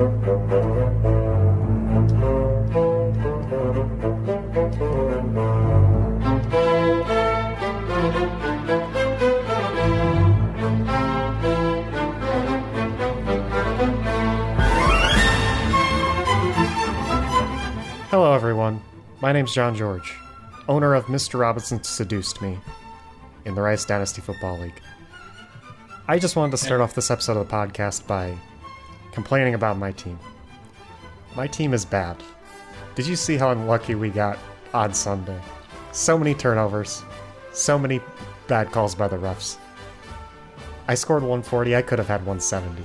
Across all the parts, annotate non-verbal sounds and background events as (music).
Hello, everyone. My name's John George, owner of Mr. Robinson Seduced Me in the Rice Dynasty Football League. I just wanted to start off this episode of the podcast by complaining about my team. My team is bad. Did you see how unlucky we got on Sunday? So many turnovers, so many bad calls by the refs. I scored 140, I could have had 170.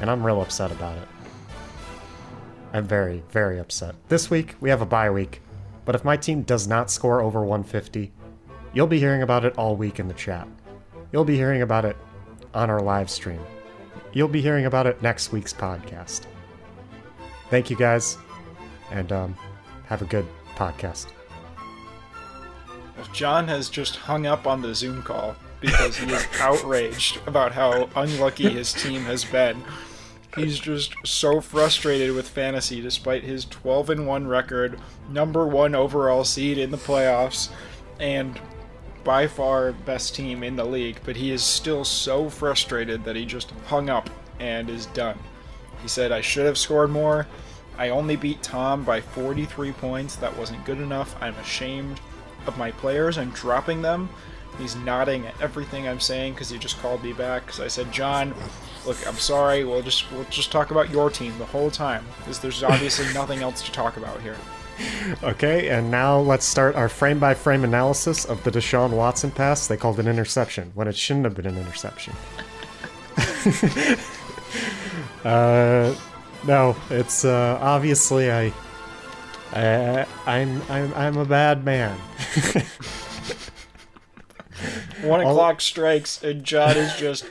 And I'm real upset about it. I'm very, very upset. This week, we have a bye week, but if my team does not score over 150, you'll be hearing about it all week in the chat. You'll be hearing about it on our live stream. You'll be hearing about it next week's podcast. Thank you guys, and um, have a good podcast. John has just hung up on the Zoom call because he is (laughs) outraged about how unlucky his team has been. He's just so frustrated with fantasy despite his 12 and 1 record, number 1 overall seed in the playoffs, and by far best team in the league, but he is still so frustrated that he just hung up and is done. He said, I should have scored more. I only beat Tom by 43 points. That wasn't good enough. I'm ashamed of my players. I'm dropping them. He's nodding at everything I'm saying because he just called me back. Because I said, John, look, I'm sorry. We'll just we'll just talk about your team the whole time because there's obviously nothing else to talk about here. Okay, and now let's start our frame by frame analysis of the Deshaun Watson pass. They called an interception when it shouldn't have been an interception. (laughs) uh, no, it's uh, obviously I, I, I'm, I'm, I'm a bad man. (laughs) One o'clock strikes and John is just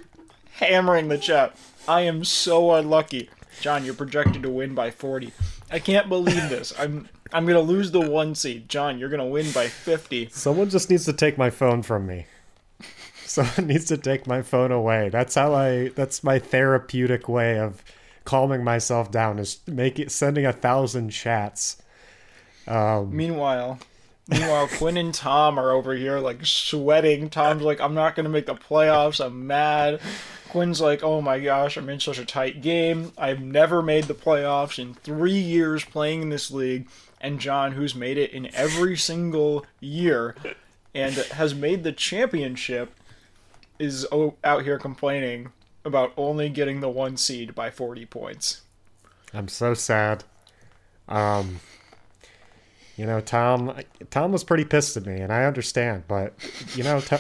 hammering the chat. I am so unlucky. John, you're projected to win by 40. I can't believe this. I'm I'm gonna lose the one seed. John, you're gonna win by 50. Someone just needs to take my phone from me. Someone (laughs) needs to take my phone away. That's how I. That's my therapeutic way of calming myself down. Is making sending a thousand chats. Um, Meanwhile, meanwhile, Quinn and Tom are over here like sweating. Tom's like, I'm not gonna make the playoffs. I'm mad. Quinn's like, oh my gosh, I'm in such a tight game. I've never made the playoffs in three years playing in this league. And John, who's made it in every single year and has made the championship, is out here complaining about only getting the one seed by 40 points. I'm so sad. Um, you know, Tom. Tom was pretty pissed at me, and I understand. But you know, Tom,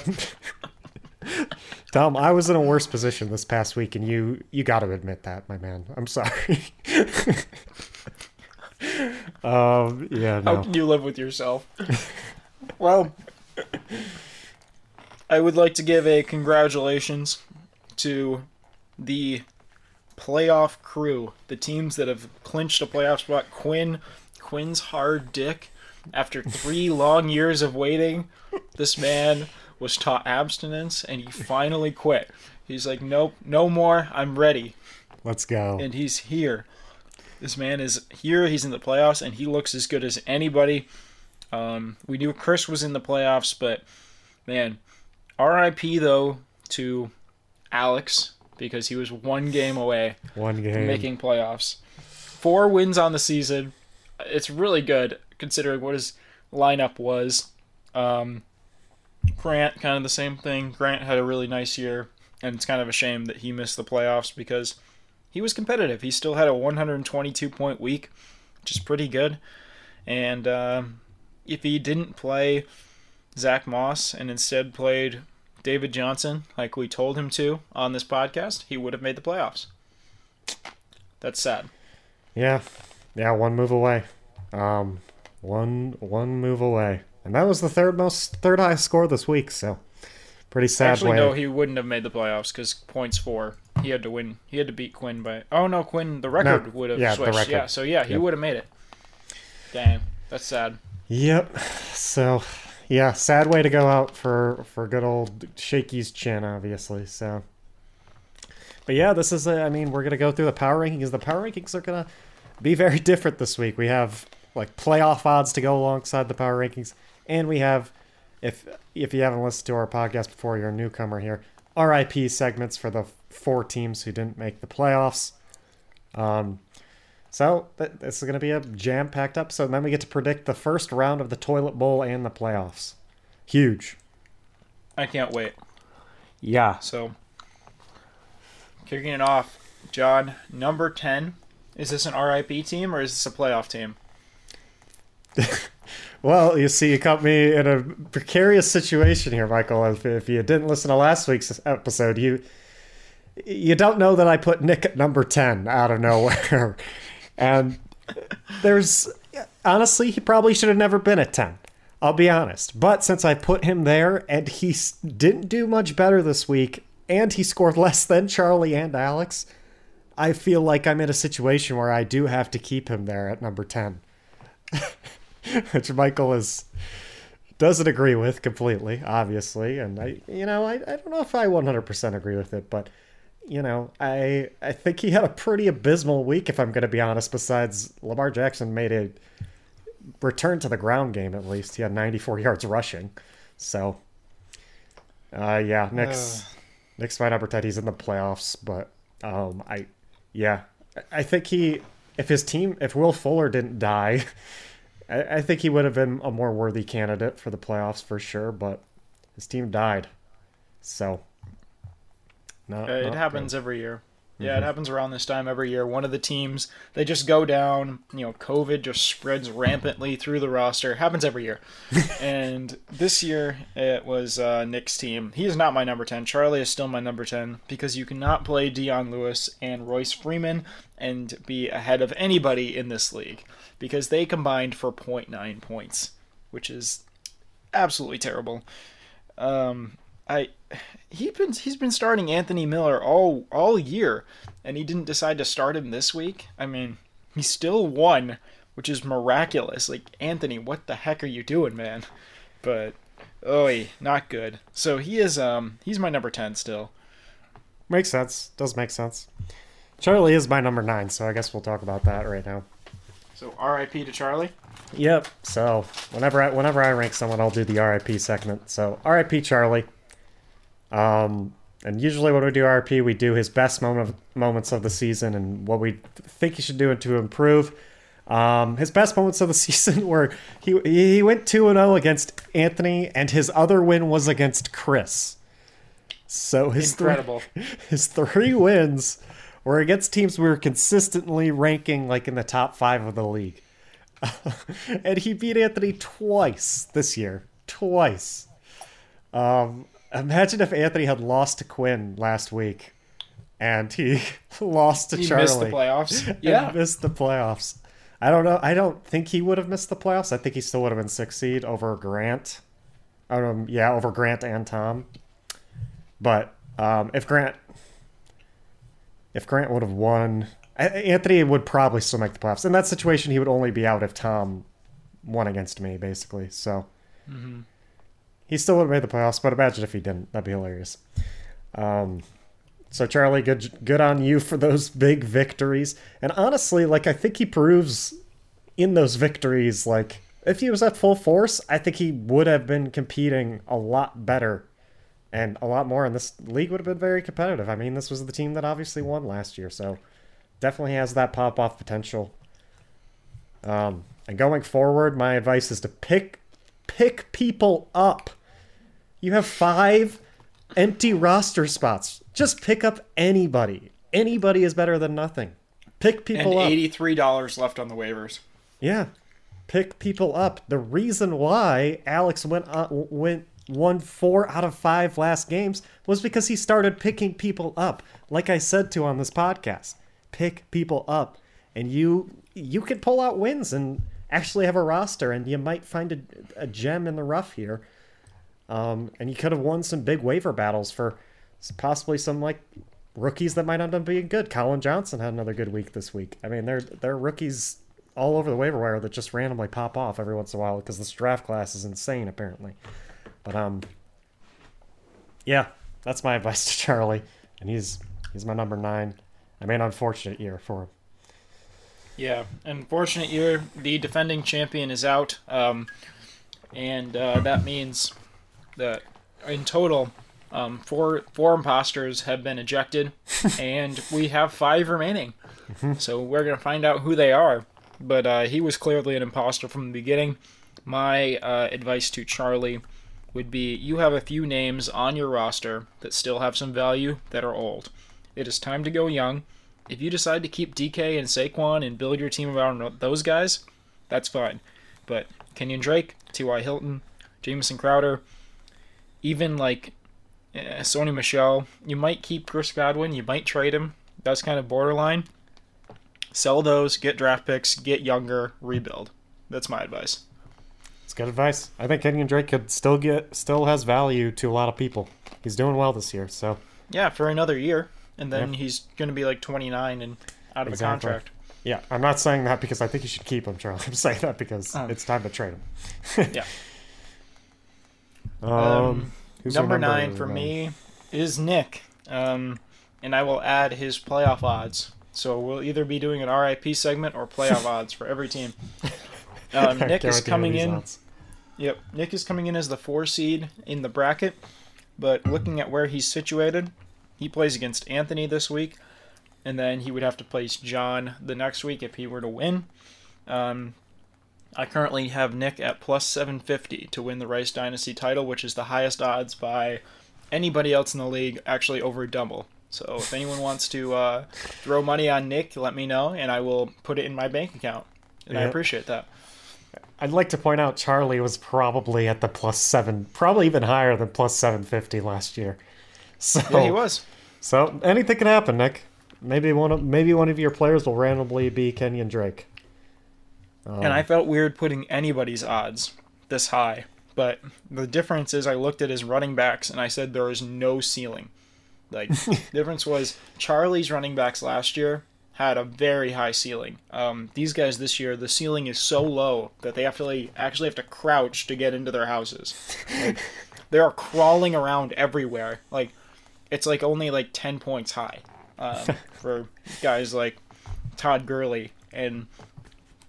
(laughs) Tom, I was in a worse position this past week, and you you got to admit that, my man. I'm sorry. (laughs) (laughs) um, yeah, How can you live with yourself? (laughs) well, I would like to give a congratulations to the playoff crew, the teams that have clinched a playoff spot. Quinn, Quinn's hard dick. After three (laughs) long years of waiting, this man was taught abstinence and he finally quit. He's like, nope, no more. I'm ready. Let's go. And he's here. This man is here. He's in the playoffs, and he looks as good as anybody. Um, we knew Chris was in the playoffs, but man, RIP though to Alex because he was one game away One game. making playoffs. Four wins on the season. It's really good considering what his lineup was. Um, Grant, kind of the same thing. Grant had a really nice year, and it's kind of a shame that he missed the playoffs because he was competitive. He still had a 122 point week, which is pretty good. And um if he didn't play Zach Moss and instead played David Johnson, like we told him to on this podcast, he would have made the playoffs. That's sad. Yeah, yeah, one move away. Um, one one move away, and that was the third most third highest score this week. So, pretty sad Actually, way. no, he wouldn't have made the playoffs because points four. He had to win. He had to beat Quinn by. Oh no, Quinn. The record No, would have yeah, the switched. record. Yeah, so yeah, he Yep. would have made it. Dang, that's sad. Yep. So, yeah, sad way to go out for for good old Shaky's chin, obviously. So, but yeah, this is. A, I mean, we're gonna go through the power rankings. The power rankings are gonna be very (laughs) different this week. We have like playoff odds to go alongside the power rankings, and we have, if if you haven't listened to our podcast before, you're a newcomer here. RIP segments for the four teams who didn't make the playoffs. Um, so th- this is going to be a jam-packed episode. And then we get to predict the first round of the toilet bowl and the playoffs. Huge. I can't wait. Yeah. So, kicking it off, John, number 10. Is this an RIP team or is this a playoff team? (laughs) Well, you see, you caught me in a precarious situation here, Michael. If, if you didn't listen to last week's episode, you you don't know that I put Nick at number ten out of nowhere, (laughs) and there's honestly he probably should have never been at ten. I'll be honest, but since I put him there and he didn't do much better this week, and he scored less than Charlie and Alex, I feel like I'm in a situation where I do have to keep him there at number ten. (laughs) (laughs) which Michael is doesn't agree with completely, obviously, and I, you know, I, I don't know if I 100% agree with it, but you know, I I think he had a pretty abysmal week, if I'm going to be honest. Besides, Lamar Jackson made a return to the ground game at least. He had 94 yards rushing, so uh, yeah, Nick's Nick's my number 10. He's in the playoffs, but um, I yeah, I think he if his team if Will Fuller didn't die. (laughs) I, I think he would have been a more worthy candidate for the playoffs for sure, but his team died. So, no, Uh, it not happens every year. Yeah, it happens around this time every year. One of the teams, they just go down. You know, COVID just spreads rampantly through the roster. Happens every year. (laughs) and this year, it was uh, Nick's team. He is not my number 10. Charlie is still my number 10 because you cannot play Dion Lewis and Royce Freeman and be ahead of anybody in this league because they combined for 0.9 points, which is absolutely terrible. Um, I he been he's been starting Anthony Miller all all year, and he didn't decide to start him this week. I mean, he still won, which is miraculous. Like Anthony, what the heck are you doing, man? But oh, not good. So he is um he's my number ten still. Makes sense. Does make sense. Charlie is my number nine, so I guess we'll talk about that right now. So R.I.P. to Charlie. Yep. So whenever I whenever I rank someone, I'll do the RIP segment. So RIP Charlie. Um, and usually when we do RP, we do his best moment moments of the season and what we think he should do to improve. Um, his best moments of the (laughs) season were he he went two and zero against Anthony, and his other win was against Chris. So his three- (laughs) his three wins were against teams we were consistently ranking like in the top five of the league. (laughs) and he beat Anthony twice this year. Twice. Um, imagine if Anthony had lost to Quinn last week and he (laughs) lost to He Charlie. missed the playoffs. (laughs) Yeah. missed the playoffs. I don't know. I don't think he would have missed the playoffs. I think he still would have been six seed over Grant. Um, yeah, over Grant and Tom. But um, if Grant, if Grant would have won, Anthony would probably still make the playoffs. In that situation, he would only be out if Tom won against me, basically. So he still would have made the playoffs. But imagine if he didn't. That'd be hilarious. Um, so Charlie, good good on you for those big victories. And honestly, like I think he proves in those victories, like if he was at full force, I think he would have been competing a lot better and a lot more, and this league would have been very competitive. I mean, this was the team that obviously won last year, so definitely has that pop off potential. Um, and going forward, my advice is to pick pick people up. You have five empty roster spots. Just pick up anybody. Anybody is better than nothing. Pick And people up. eighty-three dollars left on the waivers. Yeah, pick people up. The reason why Alex went uh, went won four out of five last games was because he started picking people up. Like I said to on this podcast, pick people up, and you you can pull out wins and actually have a roster, and you might find a, a gem in the rough here. Um, and you could have won some big waiver battles for possibly some like rookies that might end up being good. Collin Johnson had another good week this week. I mean, there there are rookies all over the waiver wire that just randomly pop off every once in a while because this draft class is insane apparently. But um, yeah, that's my (laughs) advice to Charlie, and he's He's my number nine. I mean, unfortunate year for him. Yeah, unfortunate year. The defending champion is out, um, and uh, that means that in total, um, four four imposters have been ejected, (laughs) and we have five remaining. so we're gonna find out who they are. But uh, he was clearly an imposter from the beginning. My uh, advice to Charlie would be: you have a few names on your roster that still have some value that are old. It is time to go young if you decide to keep DK and Saquon and build your team around those guys, that's fine. But Kenyon Drake, T.Y. Hilton, Jamison Crowder, even like uh, Sony Michel, you might keep Chris Godwin, you might trade him. That's kind of borderline. Sell those, get draft picks, get younger, rebuild. That's my advice. It's good advice. I think Kenyon Drake could still get still has value to a lot of people. He's doing well this year, so yeah, for another year and then he's going to be like 29 and out of exactly. a contract. Yeah, I'm not saying that because I think you should keep him, Charlie. (laughs) I'm saying that because um, it's time to trade him. (laughs) yeah. Um, um number, number, nine for me is Nick, um, and I will add his playoff odds. So we'll either be doing an RIP segment or playoff (laughs) odds for every team. (laughs) Um, Nick is coming in. Odds. Yep, Nick is coming in as the four seed in the bracket, but looking at where he's situated, he plays against Anthony this week, and then he would have to place John the next week if he were to win. Um, I currently have Nick at plus 750 to win the Rice Dynasty title, which is the highest odds by anybody else in the league, actually over double. So if anyone wants to uh, throw money on Nick, let me know, and I will put it in my bank account. And yep. I appreciate that. I'd like to point out Charlie was probably at the plus seven, probably even higher than plus 750 last year. So yeah, he was. So anything can happen, Nick. Maybe one of maybe one of your players will randomly be Kenyon Drake. Um, and I felt weird putting anybody's odds this high, but the difference is I looked at his running backs and I said there is no ceiling. Like (laughs) difference was Charlie's running backs last year had a very high ceiling. Um, these guys this year, the ceiling is so low that they have to like, actually have to crouch to get into their houses. Like, (laughs) they are crawling around everywhere. Like it's like only like 10 points high um, (laughs) for guys like Todd Gurley and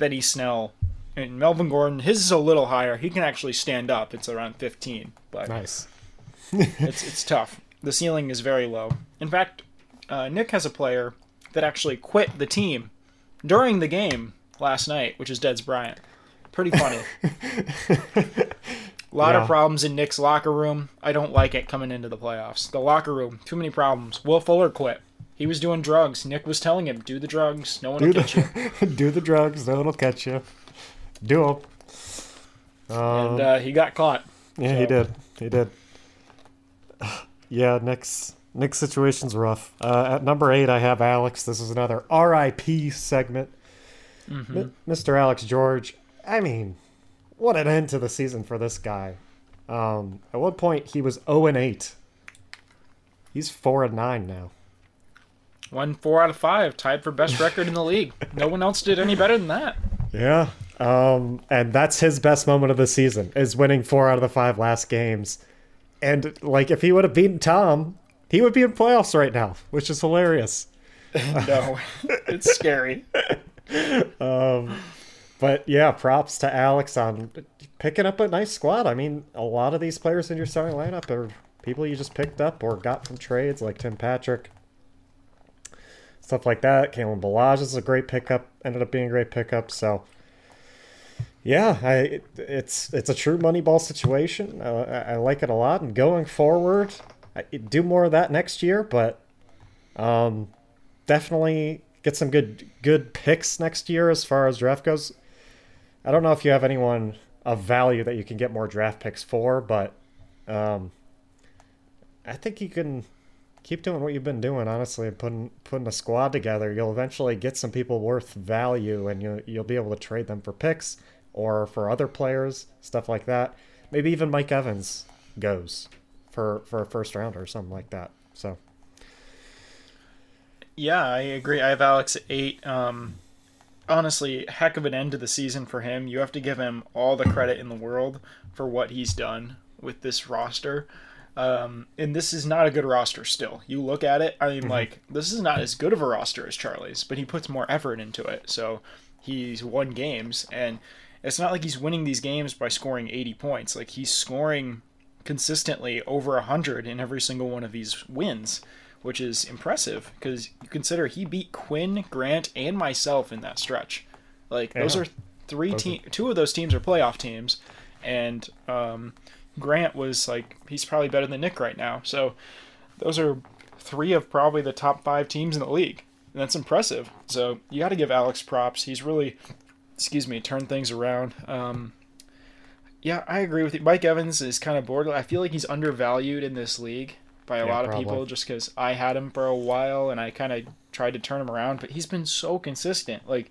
Benny Snell and Melvin Gordon. His is a little higher. He can actually stand up. It's around 15, but nice. (laughs) it's it's tough. The ceiling is very low. In fact, uh, Nick has a player that actually quit the team during the game last night, which is Dez Bryant. Pretty funny. (laughs) A lot yeah. of problems in Nick's locker room. I don't like it coming into the playoffs. The locker room, too many problems. Will Fuller quit. He was doing drugs. Nick was telling him, "Do the drugs. No one do will catch you. (laughs) do the drugs. No one will catch you. Do them." Um, and uh, he got caught. Yeah, so. he did. He did. (sighs) Yeah, Nick's Nick's situation's rough. Uh, at number eight, I have Alex. This is another RIP segment. Mm-hmm. M- Mr. Alex George. I mean, what an end to the season for this guy. Um, at one point, he was 0 and 8. He's 4 and 9 now. Won four out of five, tied for best record in the league. No one else did any better than that. Yeah. Um, and that's his best moment of the season is winning four out of the five last games. And like if he would have beaten Tom, he would be in playoffs right now, which is hilarious. (laughs) no, it's scary. (laughs) um, but yeah, props to Alex on picking up a nice squad. I mean, a lot of these players in your starting lineup are people you just picked up or got from trades, like Tim Patrick, stuff like that. Kalen Ballage is a great pickup. Ended up being a great pickup. So yeah, I it's it's a true Moneyball situation. Uh, I, I like it a lot. And going forward, I do more of that next year. But um, definitely get some good good picks next year as far as draft goes. I don't know if you have anyone of value that you can get more draft picks for, but um, I think you can keep doing what you've been doing. Honestly, putting putting a squad together, you'll eventually get some people worth value, and you you'll be able to trade them for picks or for other players, stuff like that. Maybe even Mike Evans goes for for a first rounder or something like that. So. Yeah, I agree. I have Alex at eight. Um, honestly, heck of an end to the season for him. You have to give him all the credit in the world for what he's done with this roster. Um, and this is not a good roster still. You look at it, I mean, Mm-hmm. like, this is not as good of a roster as Charlie's, but he puts more effort into it. So he's won games, and it's not like he's winning these games by scoring 80 points. Like, he's scoring consistently over 100 in every single one of these wins, which is impressive because you consider he beat Quinn, Grant, and myself in that stretch. Like, those are three Those are- team, two of those teams are playoff teams, and um, Grant was like he's probably better than Nick right now. So those are three of probably the top five teams in the league, and that's impressive. So you got to give Alex props. He's really, excuse me, turned things around. Um, yeah, I agree with you. Mike Evans is kind of borderline. I feel like he's undervalued in this league by a Yeah, lot of probably. people just because I had him for a while and I kind of tried to turn him around, but he's been so consistent. Like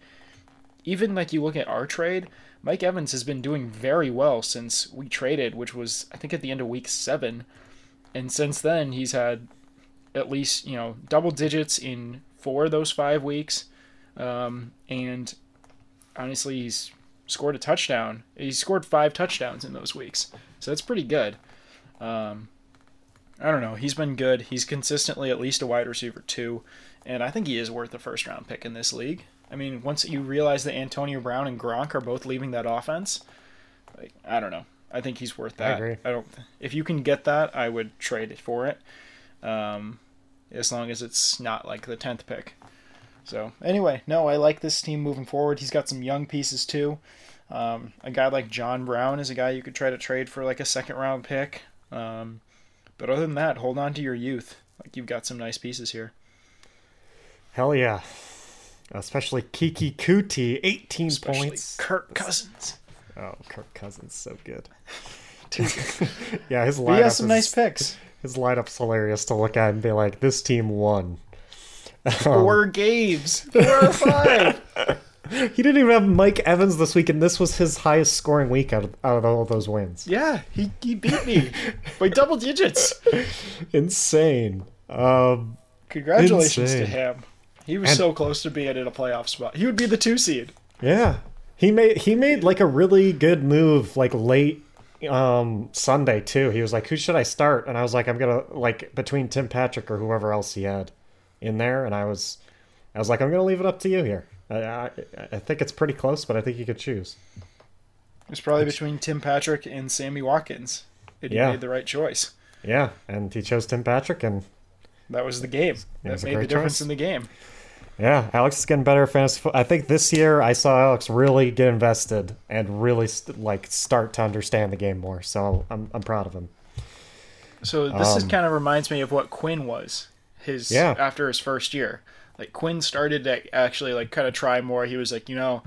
even like you look at our trade, Mike Evans has been doing very well since we traded, which was I think at the end of week seven, and since then he's had at least you know double digits in four of those five weeks, um, and honestly he's scored a touchdown. He scored five touchdowns in those weeks, so that's pretty good. Um, I don't know. He's been good. He's consistently at least a wide receiver too, and I think he is worth a first round pick in this league. I mean, once you realize that Antonio Brown and Gronk are both leaving that offense, like I don't know. I think he's worth that. I agree. don't. If you can get that, I would trade it for it. Um, as long as it's not like the tenth pick. So anyway, no, I like this team moving forward. He's got some young pieces too. Um, a guy like John Brown is a guy you could try to trade for like a second round pick. Um, but other than that, hold on to your youth. Like you've got some nice pieces here. Hell yeah. Especially Keke Coutee, 18 Especially points. Kirk Cousins. Oh, Kirk Cousins, so good. (laughs) Yeah, his lineup he has some is, nice picks. His lineup's hilarious to look at and be like, this team won. (laughs) Um, Four games. (laughs) Four or five. He didn't even have Mike Evans this week, and this was his highest scoring week out of, out of all those wins. yeah, he, he beat me by double digits. Insane. Um, Congratulations to him. He was And- so close to being in a playoff spot. He would be the two seed. yeah, he made he made like a really good move, like late um Sunday too. He was like, "Who should I start?" And I was like, "I'm gonna like between Tim Patrick or whoever else he had in there." And I was, I was like, "I'm gonna leave it up to you here." I I, I think it's pretty close, but I think you could choose. It's probably between Tim Patrick and Sammy Watkins. And he Yeah. made the right choice. Yeah, and he chose Tim Patrick, and That was the game. It That made the difference choice. in the game. Yeah, Alex is getting better at fantasy football. I think this year I saw Alex really get invested and really st- like start to understand the game more. So I'm I'm proud of him. So this is Um, kind of reminds me of what Quinn was his Yeah. after his first year. Like Quinn started to actually like kind of try more. He was like, you know,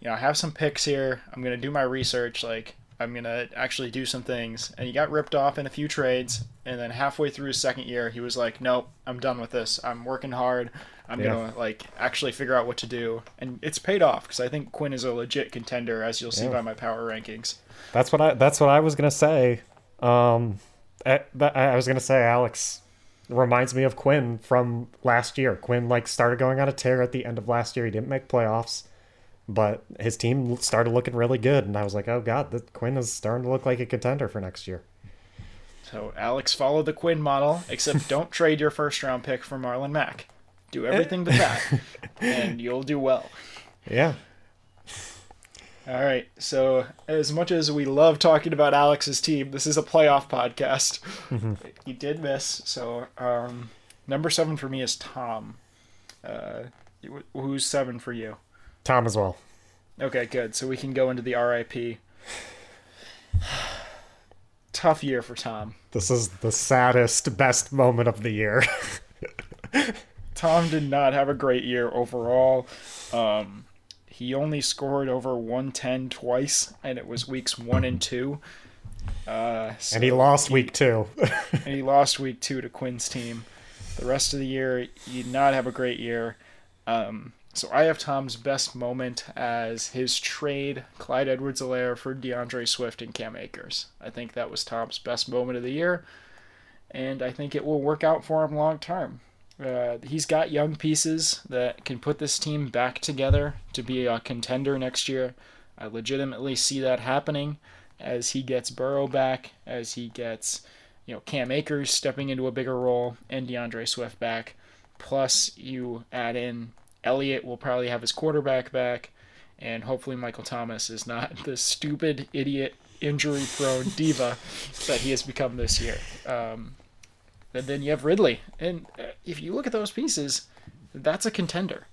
you know, I have some picks here. I'm gonna do my research. Like I'm gonna actually do some things. And he got ripped off in a few trades. And then halfway through his second year, he was like, nope, I'm done with this. I'm working hard. I'm Yeah. gonna like actually figure out what to do. And it's paid off because I think Quinn is a legit contender, as you'll see Yeah. by my power rankings. That's what I that's what I was gonna say. Um, I, I I was gonna say Alex reminds me of Quinn from last year. Quinn like started going on a tear at the end of last year. He didn't make playoffs, but his team started looking really good, and I was like, oh god, the Quinn is starting to look like a contender for next year. So Alex followed the Quinn model, except (laughs) don't trade your first round pick for Marlon Mack. Do everything but that, (laughs) and you'll do well. Yeah, All right. So as much as we love talking about Alex's team, this is a playoff podcast. He did miss. So um, number seven for me is Tom. Uh, who's seven for you? Tom as well. Okay, good. So we can go into the RIP. (sighs) Tough year for Tom. This is the saddest, best moment of the year. (laughs) Tom did not have a great year overall. Um, he only scored over 110 twice, and it was weeks one and two. Uh, and he so- lost week two. (laughs) and he lost week two to Quinn's team. The rest of the year, he did not have a great year. Um, so I have Tom's best moment as his trade Clyde Edwards-Helaire for D'Andre Swift and Cam Akers. I think that was Tom's best moment of the year, and I think it will work out for him long term. Uh, he's got young pieces that can put this team back together to be a contender next year. I legitimately see that happening as he gets Burrow back, as he gets you know Cam Akers stepping into a bigger role and D'Andre Swift back. Plus, you add in Elliott will probably have his quarterback back, and hopefully Michael Thomas is not (laughs) the stupid idiot injury-prone (laughs) diva that he has become this year. Um, and then you have Ridley, and uh, if you look at those pieces, that's a contender.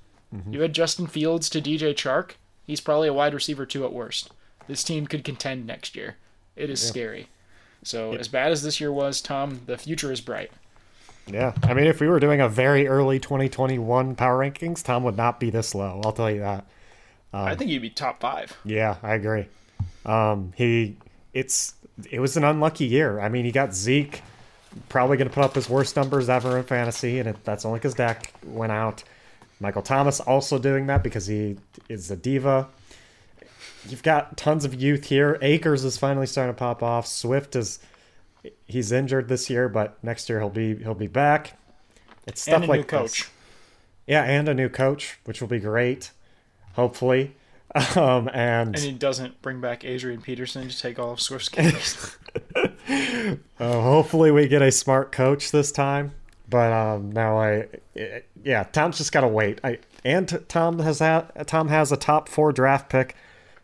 You had Justin Fields to DJ Chark. He's probably a wide receiver two at worst. This team could contend next year. It is scary. So as bad as this year was, Tom, the future is bright. Yeah, I mean, if we were doing a very early 2021 power rankings, Tom would not be this low. I'll tell you that. I think he'd be top five. Yeah, I agree. Um, he, it's, it was an unlucky year. I mean, he got Zeke, probably going to put up his worst numbers ever in fantasy, and it, that's only because Dak went out. Michael Thomas also doing that because he is a diva. You've got tons of youth here. Akers is finally starting to pop off. Swift is, he's injured this year, but next year he'll be he'll be back. It's stuff And a like new coach. this. Yeah, and a new coach, which will be great, hopefully. (laughs) Um, and And he doesn't bring back Adrian Peterson to take all of Swift's carries. (laughs) (laughs) uh, hopefully we get a smart coach this time. But um, now I, it, yeah, Tom's just gotta wait. I and Tom has had Tom has a top four draft pick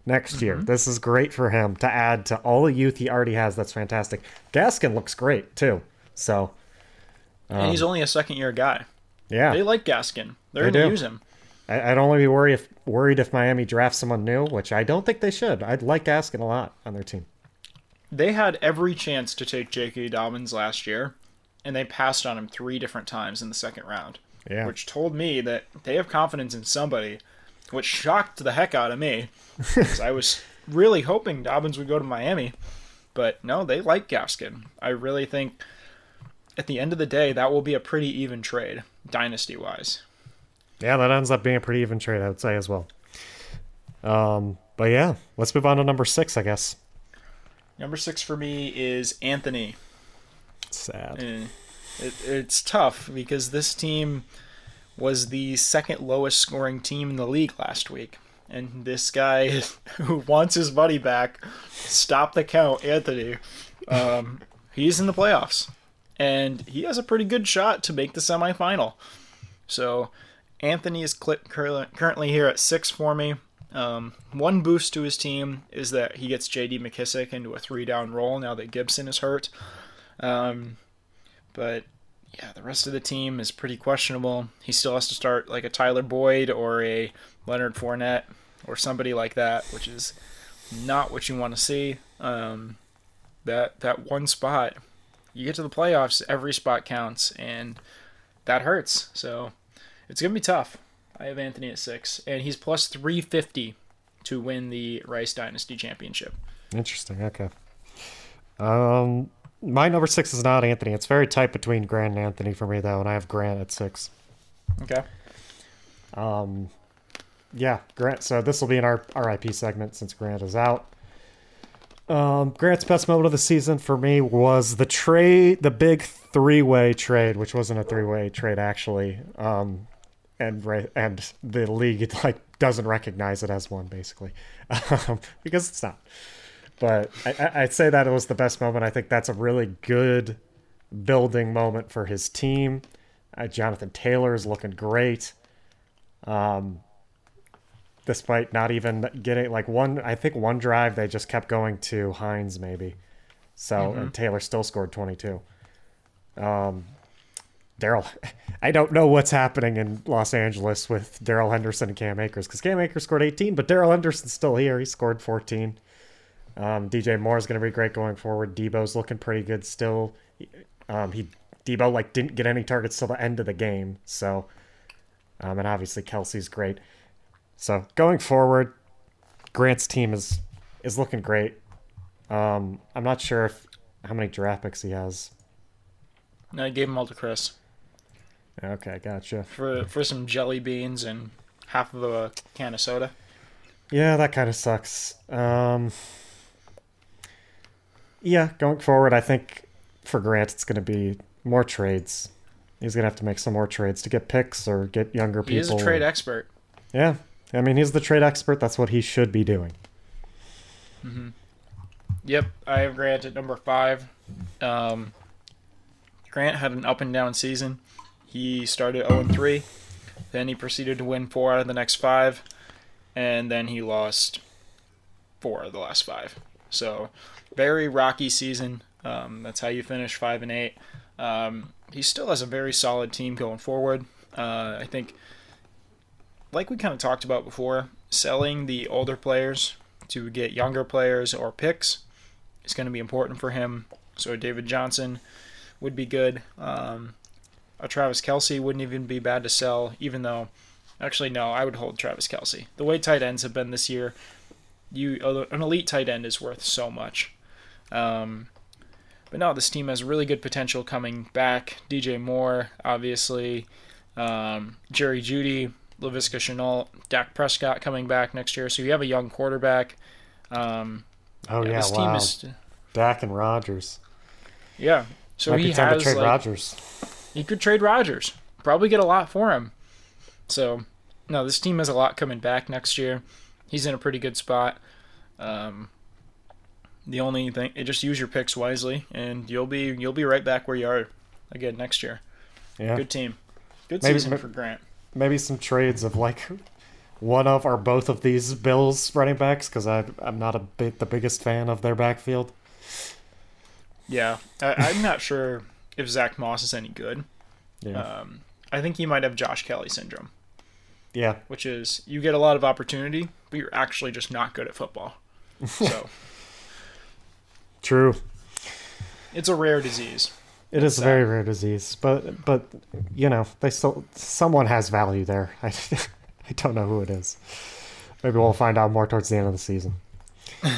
next year. Mm-hmm. This is great for him to add to all the youth he already has. That's fantastic. Gaskin looks great too. So and he's um, only a second year guy. yeah, They like Gaskin. They're They going to use him. I, I'd only be worried if worried if Miami drafts someone new, which I don't think they should. I'd like Gaskin a lot on their team. They had every chance to take J.K. Dobbins last year, and they passed on him three different times in the second round. Yeah. Which told me that they have confidence in somebody, which shocked the heck out of me. I was really hoping Dobbins would go to Miami. But no, they like Gaskin. I really think at the end of the day, that will be a pretty even trade, dynasty wise. Yeah, that ends up being a pretty even trade, I would say as well. Um, but yeah, let's move on to number six, I guess. Number six for me is Anthony. Sad. Eh, it, it's tough because this team was the second lowest scoring team in the league last week. And this guy (laughs) who wants his buddy back, stop the count, Anthony, um, he's in the playoffs. And he has a pretty good shot to make the semifinal. So Anthony is currently here at six for me. Um, one boost to his team is that he gets J.D. McKissic into a three down role now that Gibson is hurt. Um, but yeah, the rest of the team is pretty questionable. He still has to start like a Tyler Boyd or a Leonard Fournette or somebody like that, which is not what you want to see. Um, that that one spot, you get to the playoffs, every spot counts, and that hurts. So it's gonna be tough. I have Anthony at six, and he's plus three fifty to win the Rice Dynasty Championship. Interesting. Okay. Um, my number six is not Anthony. It's very tight between Grant and Anthony for me, though, and I have Grant at six. Okay. Um, yeah, Grant. So this will be an our RIP segment since Grant is out. Um, Grant's best moment of the season for me was the trade, the big three-way trade, which wasn't a three-way trade actually. Um, and right, and the league (laughs) like doesn't recognize it as one basically, (laughs) um, because it's not. But I, I'd say that it was the best moment. I think that's a really good building moment for his team. Uh, Jonathan Taylor is looking great. Um, despite not even getting like one, I think one drive they just kept going to Hines maybe. So and Taylor still scored 22. Um, Darrell, (laughs) I don't know what's happening in Los Angeles with Darrell Henderson and Cam Akers because Cam Akers scored 18, but Darrell Henderson's still here. He scored 14. Um, DJ Moore is going to be great going forward. Deebo's looking pretty good still. Um, he Debo like didn't get any targets till the end of the game, so um, and obviously Kelce's great. So going forward, Grant's team is is looking great. Um, I'm not sure if how many draft picks he has. And I gave him all to Chris Okay, gotcha. for for some jelly beans and half of a can of soda. Yeah, that kind of sucks. Um, yeah, going forward, I think for Grant, it's going to be more trades. He's going to have to make some more trades to get picks or get younger people. He is a trade expert. Yeah, I mean, he's the trade expert. That's what he should be doing. Yep, I have Grant at number five. Um, Grant had an up and down season. He started 0 3, then he proceeded to win four out of the next five, and then he lost four of the last five. So, very rocky season. Um, that's how you finish five and eight. Um, he still has a very solid team going forward. Uh, I think, like we kind of talked about before, selling the older players to get younger players or picks is going to be important for him. So David Johnson would be good. Um, a Travis Kelce wouldn't even be bad to sell, even though, actually no, I would hold Travis Kelce. The way tight ends have been this year, you an elite tight end is worth so much. Um, but no, this team has really good potential coming back. DJ Moore, obviously, um, Jerry Jeudy, Laviska Shenault, Dak Prescott coming back next year. So you have a young quarterback. Um, oh yeah, this wow. team is Dak and Rodgers. Yeah, so Might he has like, Rodgers. He could trade Rodgers. Probably get a lot for him. So no, this team has a lot coming back next year. He's in a pretty good spot. Um, the only thing, just use your picks wisely, and you'll be you'll be right back where you are again next year. Yeah, good team, good maybe, season for Grant. Maybe some trades of like one of or both of these Bills running backs because I'm not a bit the biggest fan of their backfield. Yeah, I, am not sure if Zach Moss is any good. Yeah. Um, I think he might have Josh Kelley syndrome. Yeah. Which is you get a lot of opportunity, but you're actually just not good at football. (laughs) So. True. It's a rare disease. It is a very rare disease, but but you know they still someone has value there. I (laughs) I don't know who it is. Maybe we'll find out more towards the end of the season. (laughs)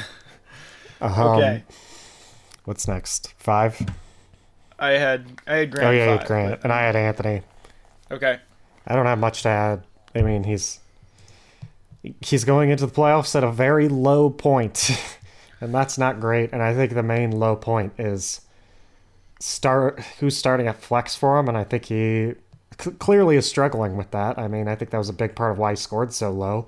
Um, okay. What's next? Five. I had I had Grant. Oh yeah, five, Grant, but... and I had Anthony. Okay. I don't have much to add. I mean, he's he's going into the playoffs at a very low point, (laughs) and that's not great. And I think the main low point is start who's starting at flex for him, and I think he c- clearly is struggling with that. I mean, I think that was a big part of why he scored so low.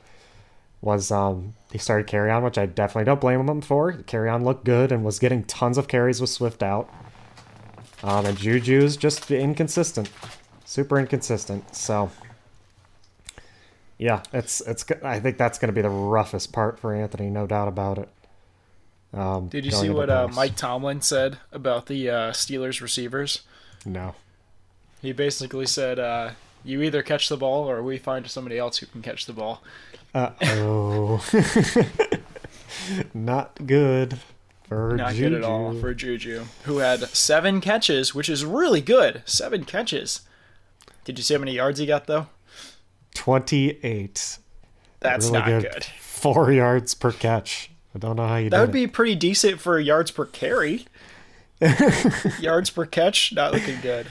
Was um he started Kerryon, which I definitely don't blame him for. Kerryon looked good and was getting tons of carries with Swift out. Um, and Juju's just inconsistent, super inconsistent. So yeah, it's it's. I think that's going to be the roughest part for Anthony, no doubt about it. Um, Did you see what uh, Mike Tomlin said about the uh, Steelers receivers? No. He basically said, uh, "You either catch the ball, or we find somebody else who can catch the ball." Uh oh. (laughs) Not good for Not Juju. good at all for Juju, who had seven catches, which is really good. Seven catches. Did you see how many yards he got though? 28. That's really not good. good. Four yards per catch. I don't know how you. That would it. be pretty decent for yards per carry. (laughs) yards per catch, not looking good.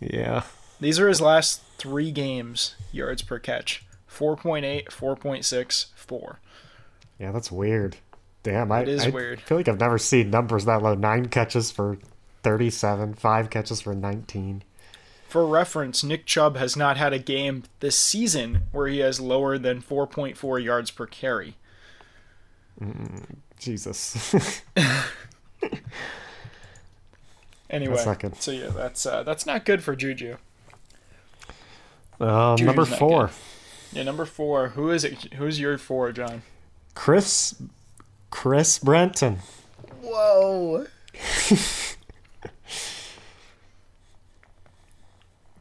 Yeah. These are his last three games. Yards per catch: 4.8, 4.6, 4. Yeah, that's weird. Damn, I, it is I weird. feel like I've never seen numbers that low. Nine catches for 37, five catches for 19. For reference, Nick Chubb has not had a game this season where he has lower than 4.4 yards per carry. Mm, Jesus. (laughs) anyway, so yeah, that's uh, that's not good for Juju. Um, number four. Yeah, number four. Who is it? Who's your four, John? Chris. Chris Brenton. Whoa. (laughs)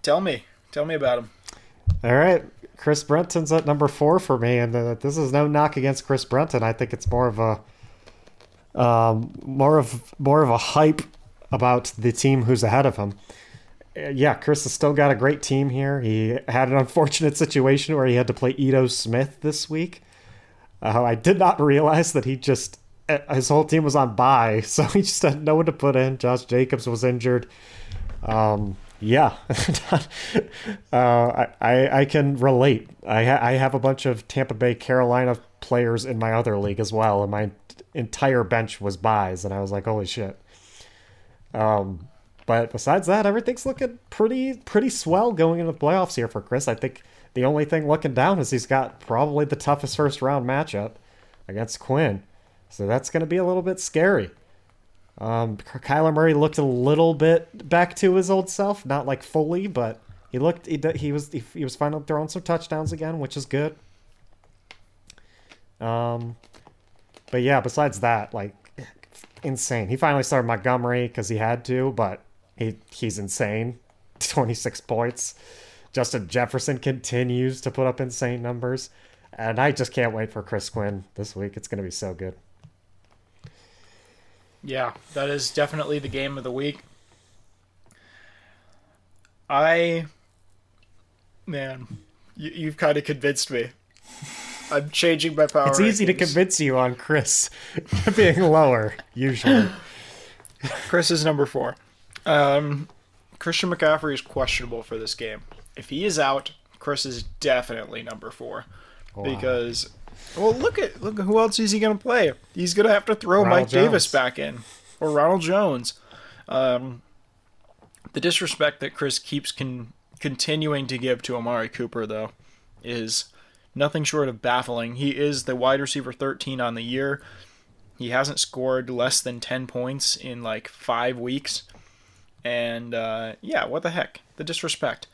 Tell me. Tell me about him. All right. Chris Brenton's at number four for me, and uh, this is no knock against Chris Brenton. I think it's more of a um, more of more of a hype about the team who's ahead of him. Uh, yeah, Chris has still got a great team here. He had an unfortunate situation where he had to play Ito Smith this week. Uh, I did not realize that he just uh, his whole team was on bye, (laughs) so he just had no one to put in. Josh Jacobs was injured. Um, yeah, (laughs) uh, I I can relate. I ha- I have a bunch of Tampa Bay Carolina players in my other league as well, and my entire bench was buys, and I was like, holy shit. Um, but besides that, everything's looking pretty pretty swell going into the playoffs here for Chris. I think the only thing looking down is he's got probably the toughest first round matchup against Quinn, so that's going to be a little bit scary. Um, Kyler Murray looked a little bit back to his old self, not like fully, but he looked he, he was he, he was finally throwing some touchdowns again, which is good. Um, but yeah, besides that, like insane. He finally started Montgomery because he had to, but he he's insane. (laughs) Twenty six points. Justin Jefferson continues to put up insane numbers, and I just can't wait for Chris Quinn this week. It's going to be so good. Yeah, that is definitely the game of the week. I, man, you, you've kind of convinced me. I'm changing my power. It's easy to convince you on Chris (laughs) being lower usually. Chris is number four. Um, Christian McCaffrey is questionable for this game. If he is out, Chris is definitely number four because. Well, look at look at who else is he going to play? He's going to have to throw Ronald Mike Davis back in or Ronald Jones. Um, the disrespect that Chris keeps con- continuing to give to Amari Cooper, though, is nothing short of baffling. He is the wide receiver 13 on the year. He hasn't scored less than 10 points in like five weeks. And uh, yeah, what the heck? The disrespect.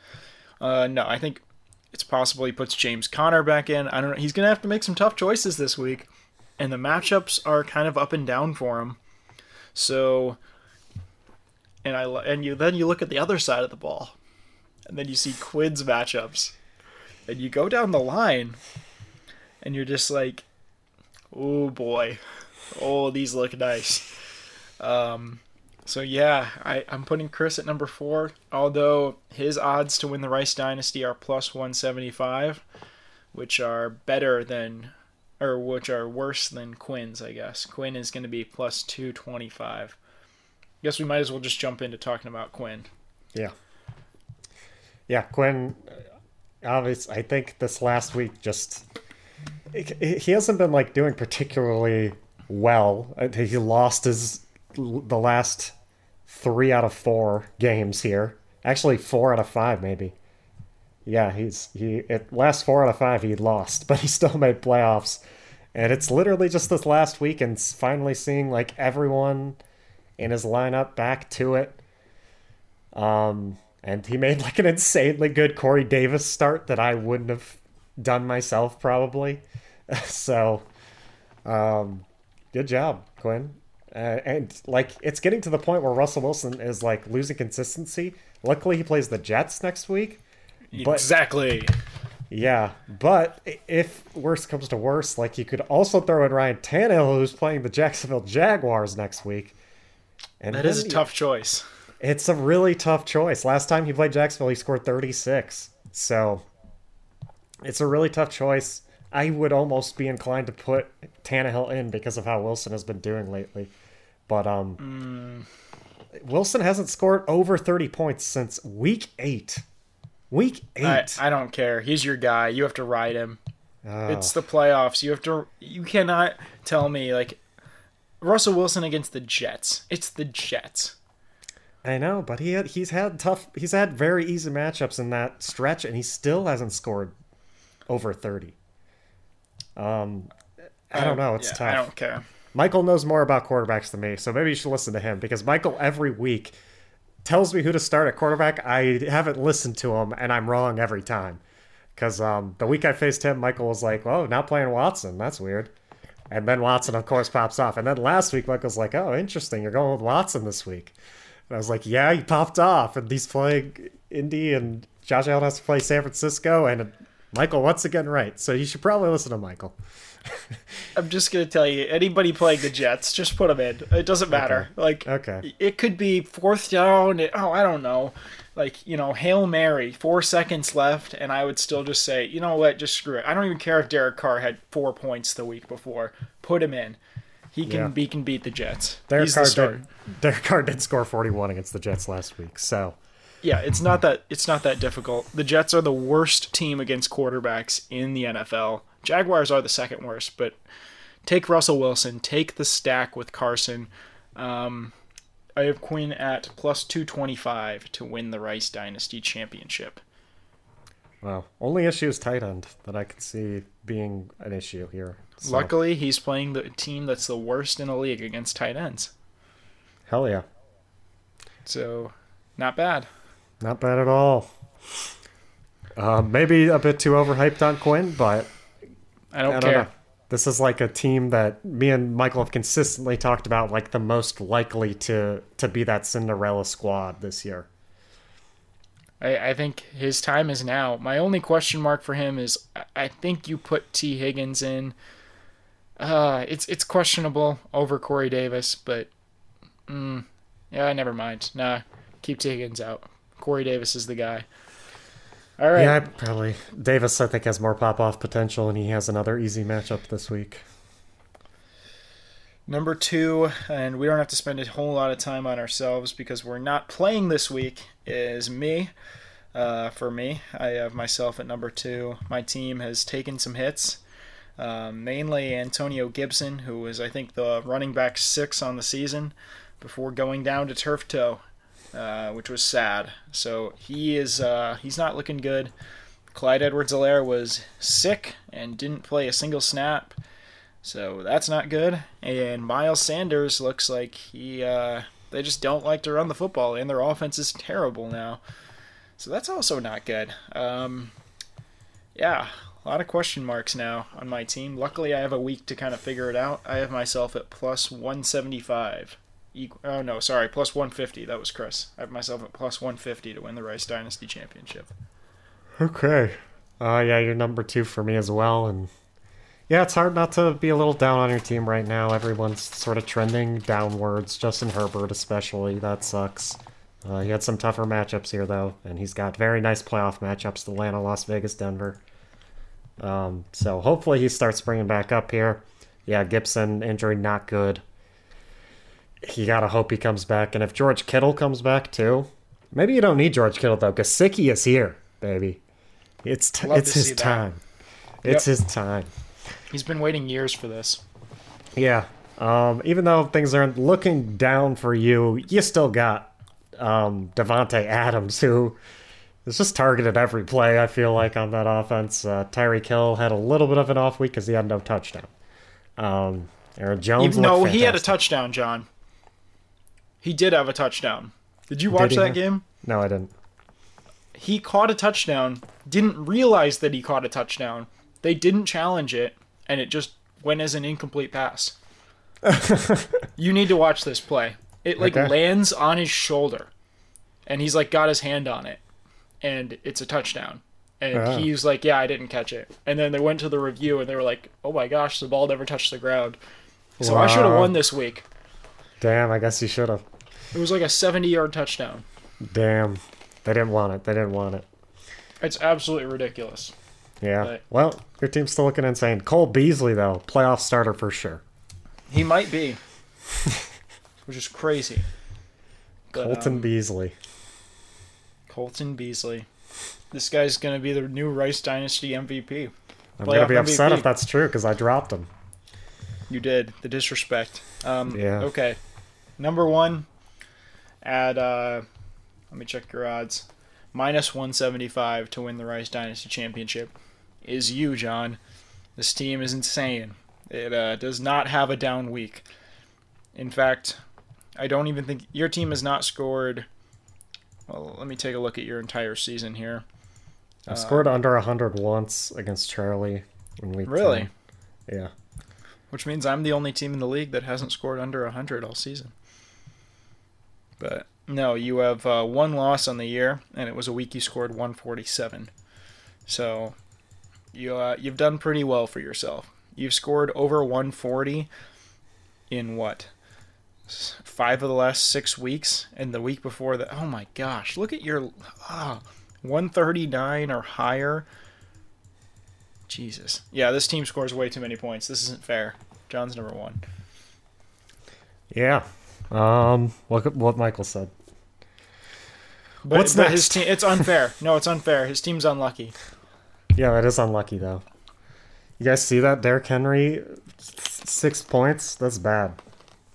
Uh, no, I think it's possible he puts James Conner back in. I don't know. He's going to have to make some tough choices this week. And the matchups are kind of up and down for him. So, and I and you then you look at the other side of the ball, and then you see Quinn's matchups, and you go down the line, and you're just like, oh boy, oh these look nice. Um, so yeah, I I'm putting Chris at number four. Although his odds to win the Rice Dynasty are plus one seventy five, which are better than. Or which are worse than Quinn's, I guess. Quinn is going to be plus 225. I Guess we might as well just jump into talking about Quinn. Yeah. Yeah, Quinn. Uh, Obviously, I think this last week just he hasn't been like doing particularly well. Uh, he lost his the last three out of four games here. Actually, four out of five maybe. Yeah, he's he it last four out of five he lost, (laughs) but he still made playoffs. And it's literally just this last week and finally seeing like everyone in his lineup back to it. Um, and he made (laughs) like an insanely good Corey Davis start that I wouldn't have done myself probably. (laughs) so, um, good job, Quinn. Uh, and like it's getting to the point where Russell Wilson is like losing consistency. Luckily, he plays the Jets next week. But- exactly. Yeah, but if worse comes to worse, like you could also throw in Ryan Tannehill, who's playing the Jacksonville Jaguars next week. And That is a tough choice. it's a really tough choice. Last time he played Jacksonville, he scored 36. So it's a really tough choice. I would almost be inclined to put Tannehill in because of how Wilson has been doing lately. But um Wilson hasn't scored over 30 points since week 8. Week 8. I, I don't care. He's your guy. You have to ride him. Oh. It's the playoffs. You have to. You cannot tell me like Russell Wilson against the Jets. It's the Jets. I know, but he had he's had tough he's had very easy matchups in that stretch and he still hasn't scored over 30. Um I don't know, it's Yeah, tough. I don't care. Michael knows more about quarterbacks than me, so maybe you should listen to him because Michael every week tells me who to start at quarterback. I haven't listened to him, and I'm wrong every time. Because um, the week I faced him, Michael was like, "Oh, not playing Watson. That's weird." And then Watson, of course, pops off. And then last week, Michael's like, "Oh, interesting. You're going with Watson this week." And I was like, "Yeah, he popped off, and he's playing Indy, and Josh Allen has to play San Francisco, and Michael once again right. So you should probably listen to Michael." I'm just gonna tell you, anybody playing the Jets, just put them in. It doesn't matter. Like, Okay. it could be fourth down. it- oh, I don't know. Like, you know, hail mary, four seconds left, and I would still just say, you know what, just screw it. I don't even care if Derek Carr had four points the week before. Put him in. He can, Yeah. he can beat the Jets. Derek He's Carr, the did, Derek Carr did score 41 against the Jets last week, so Yeah, it's not that it's not that difficult. The Jets are the worst team against quarterbacks in the NFL. Jaguars are the second worst, but take Russell Wilson, take the stack with Carson. Um, I have Quinn at plus two twenty five to win the Rice Dynasty championship. well, only issue is tight end that I could see being an issue here. So, Luckily, he's playing the team that's the worst in the league against tight ends. Hell yeah. So, not bad. Not bad at all. Uh, maybe a bit too overhyped on Quinn, but I don't I care. don't know. This is like a team that me and Michael have consistently talked about, like the most likely to to be that Cinderella squad this year. I, I think his time is now. My only question mark for him is I- I think you put Tee Higgins in. Uh, it's it's questionable over Corey Davis, but mm, yeah, never mind. Nah, keep Tee Higgins out. Corey Davis is the guy. All right. Yeah, probably. Davis, I think, has more pop off potential, and he has another easy matchup this week. Number two, and we don't have to spend a whole lot of time on ourselves because we're not playing this week, is me. Uh, for me, I have myself at number two. My team has taken some hits, um, mainly Antonio Gibson, who was, I think, the running back six on the season before going down to turf toe, uh, which was sad. So he is uh, he's not looking good. Clyde Edwards-Helaire was sick and didn't play a single snap. So that's not good. And Miles Sanders looks like he uh, they just don't like to run the football, and their offense is terrible now. So that's also not good. Um, yeah, a lot of question marks now on my team. Luckily, I have a week to kind of figure it out. I have myself at plus 175. Equal, oh no, sorry, plus 150. That was Chris. I have myself at plus 150 to win the Rice Dynasty Championship. Okay. Uh, yeah, you're number two for me as well, and yeah, it's hard not to be a little down on your team right now. Everyone's sort of trending downwards. Justin Herbert, especially, that sucks. Uh, he had some tougher matchups here though, and he's got very nice playoff matchups: Atlanta, Las Vegas, Denver. Um, so hopefully he starts bringing back up here. Yeah, Gibson injury not good. You gotta hope he comes back, and if George Kittle comes back too, maybe you don't need George Kittle though. because Gesicki is here, baby. It's t- it's his time. It's his time. He's been waiting years for this. Yeah. Um, even though things aren't looking down for you, you still got um, Davante Adams, who is just targeted every play. I feel like on that offense. Uh, Tyreek Hill had a little bit of an off week because he had no touchdown. Um, Aaron Jones. Even though he had a touchdown, John. He did have a touchdown. Did you watch he that have- game? No, I didn't. He caught a touchdown, didn't realize that he caught a touchdown. They didn't challenge it, and it just went as an incomplete pass. (laughs) you need to watch this play. It like Okay. lands on his shoulder, and he's like got his hand on it, and it's a touchdown. And Ah. he's like, "Yeah, I didn't catch it." And then they went to the review, and they were like, "Oh my gosh, the ball never touched the ground." So I should have won this week. Damn, I guess he should have. It was like a 70-yard touchdown. Damn. They didn't want it. They didn't want it. It's absolutely ridiculous. Yeah. But- well, your team's still looking insane. Cole Beasley, though, playoff starter for sure. He might be, (laughs) which is crazy. But, Colton um, Beasley. Colton Beasley. This guy's gonna be the new Rice Dynasty MVP. I'm going to be upset if that's true because I dropped him. You did the disrespect. Um, Yeah. Okay. Number one, at uh, let me check your odds. Minus 175 to win the Rice Dynasty Championship is you, John. This team is insane. It uh, does not have a down week. In fact, I don't even think your team has not scored. Well, let me take a look at your entire season here. I scored under 100 once against Charlie in week Really? 10. Yeah. which means I'm the only team in the league that hasn't scored under 100 all season. But no, you have uh, one loss on the year, and it was a week you scored 147. So you uh, you've done pretty well for yourself. You've scored over 140 in what? Five of the last six weeks, and the week before that. Oh my gosh! Look at your ah, 139 or higher. Jesus. Yeah, this team scores way too many points. This isn't fair. John's number one. Yeah. Um, look at what Michael said. But, What's but his next? team it's unfair. No, it's unfair. His team's unlucky. Yeah, that is unlucky, though. You guys see that? Derrick Henry, six points? That's bad.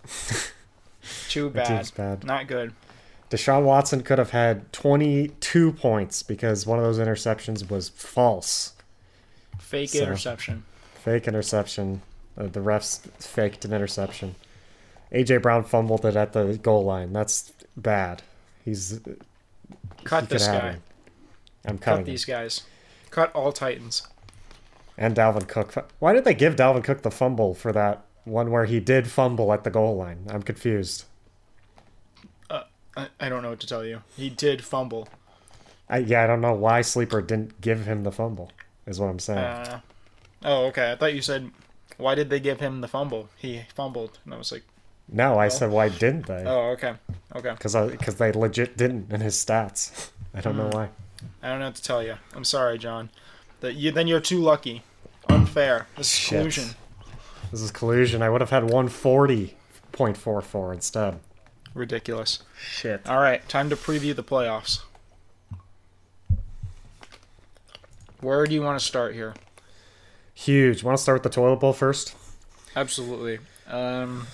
(laughs) Too bad. bad. Not good. Deshaun Watson could have had 22 points because one of those interceptions was false. Fake So- interception. Fake interception. Uh, the refs faked an interception. AJ Brown fumbled it at the goal line. That's bad. He's Cut he this guy. him. I'm Cut cutting him. these guys. Cut all Titans. And Dalvin Cook. Why did they give Dalvin Cook the fumble for that one where he did fumble at the goal line? I'm confused. I, I don't know what to tell you. He did fumble. I, yeah, I don't know why Sleeper didn't give him the fumble. Is what I'm saying. Uh, oh, okay. I thought you said, why did they give him the fumble? He fumbled. And I was like, no, I said why didn't they? oh, okay. Okay. Because because they legit didn't in his stats. I don't know why. I don't know what to tell you. I'm sorry, John. That you then you're too lucky. Unfair. This is Shit. collusion. This is collusion. I would have had 140.44 instead. Ridiculous. Shit. All right, time to preview the playoffs. Where do you want to start here? Huge. Want to start with the toilet bowl first? Absolutely. Um,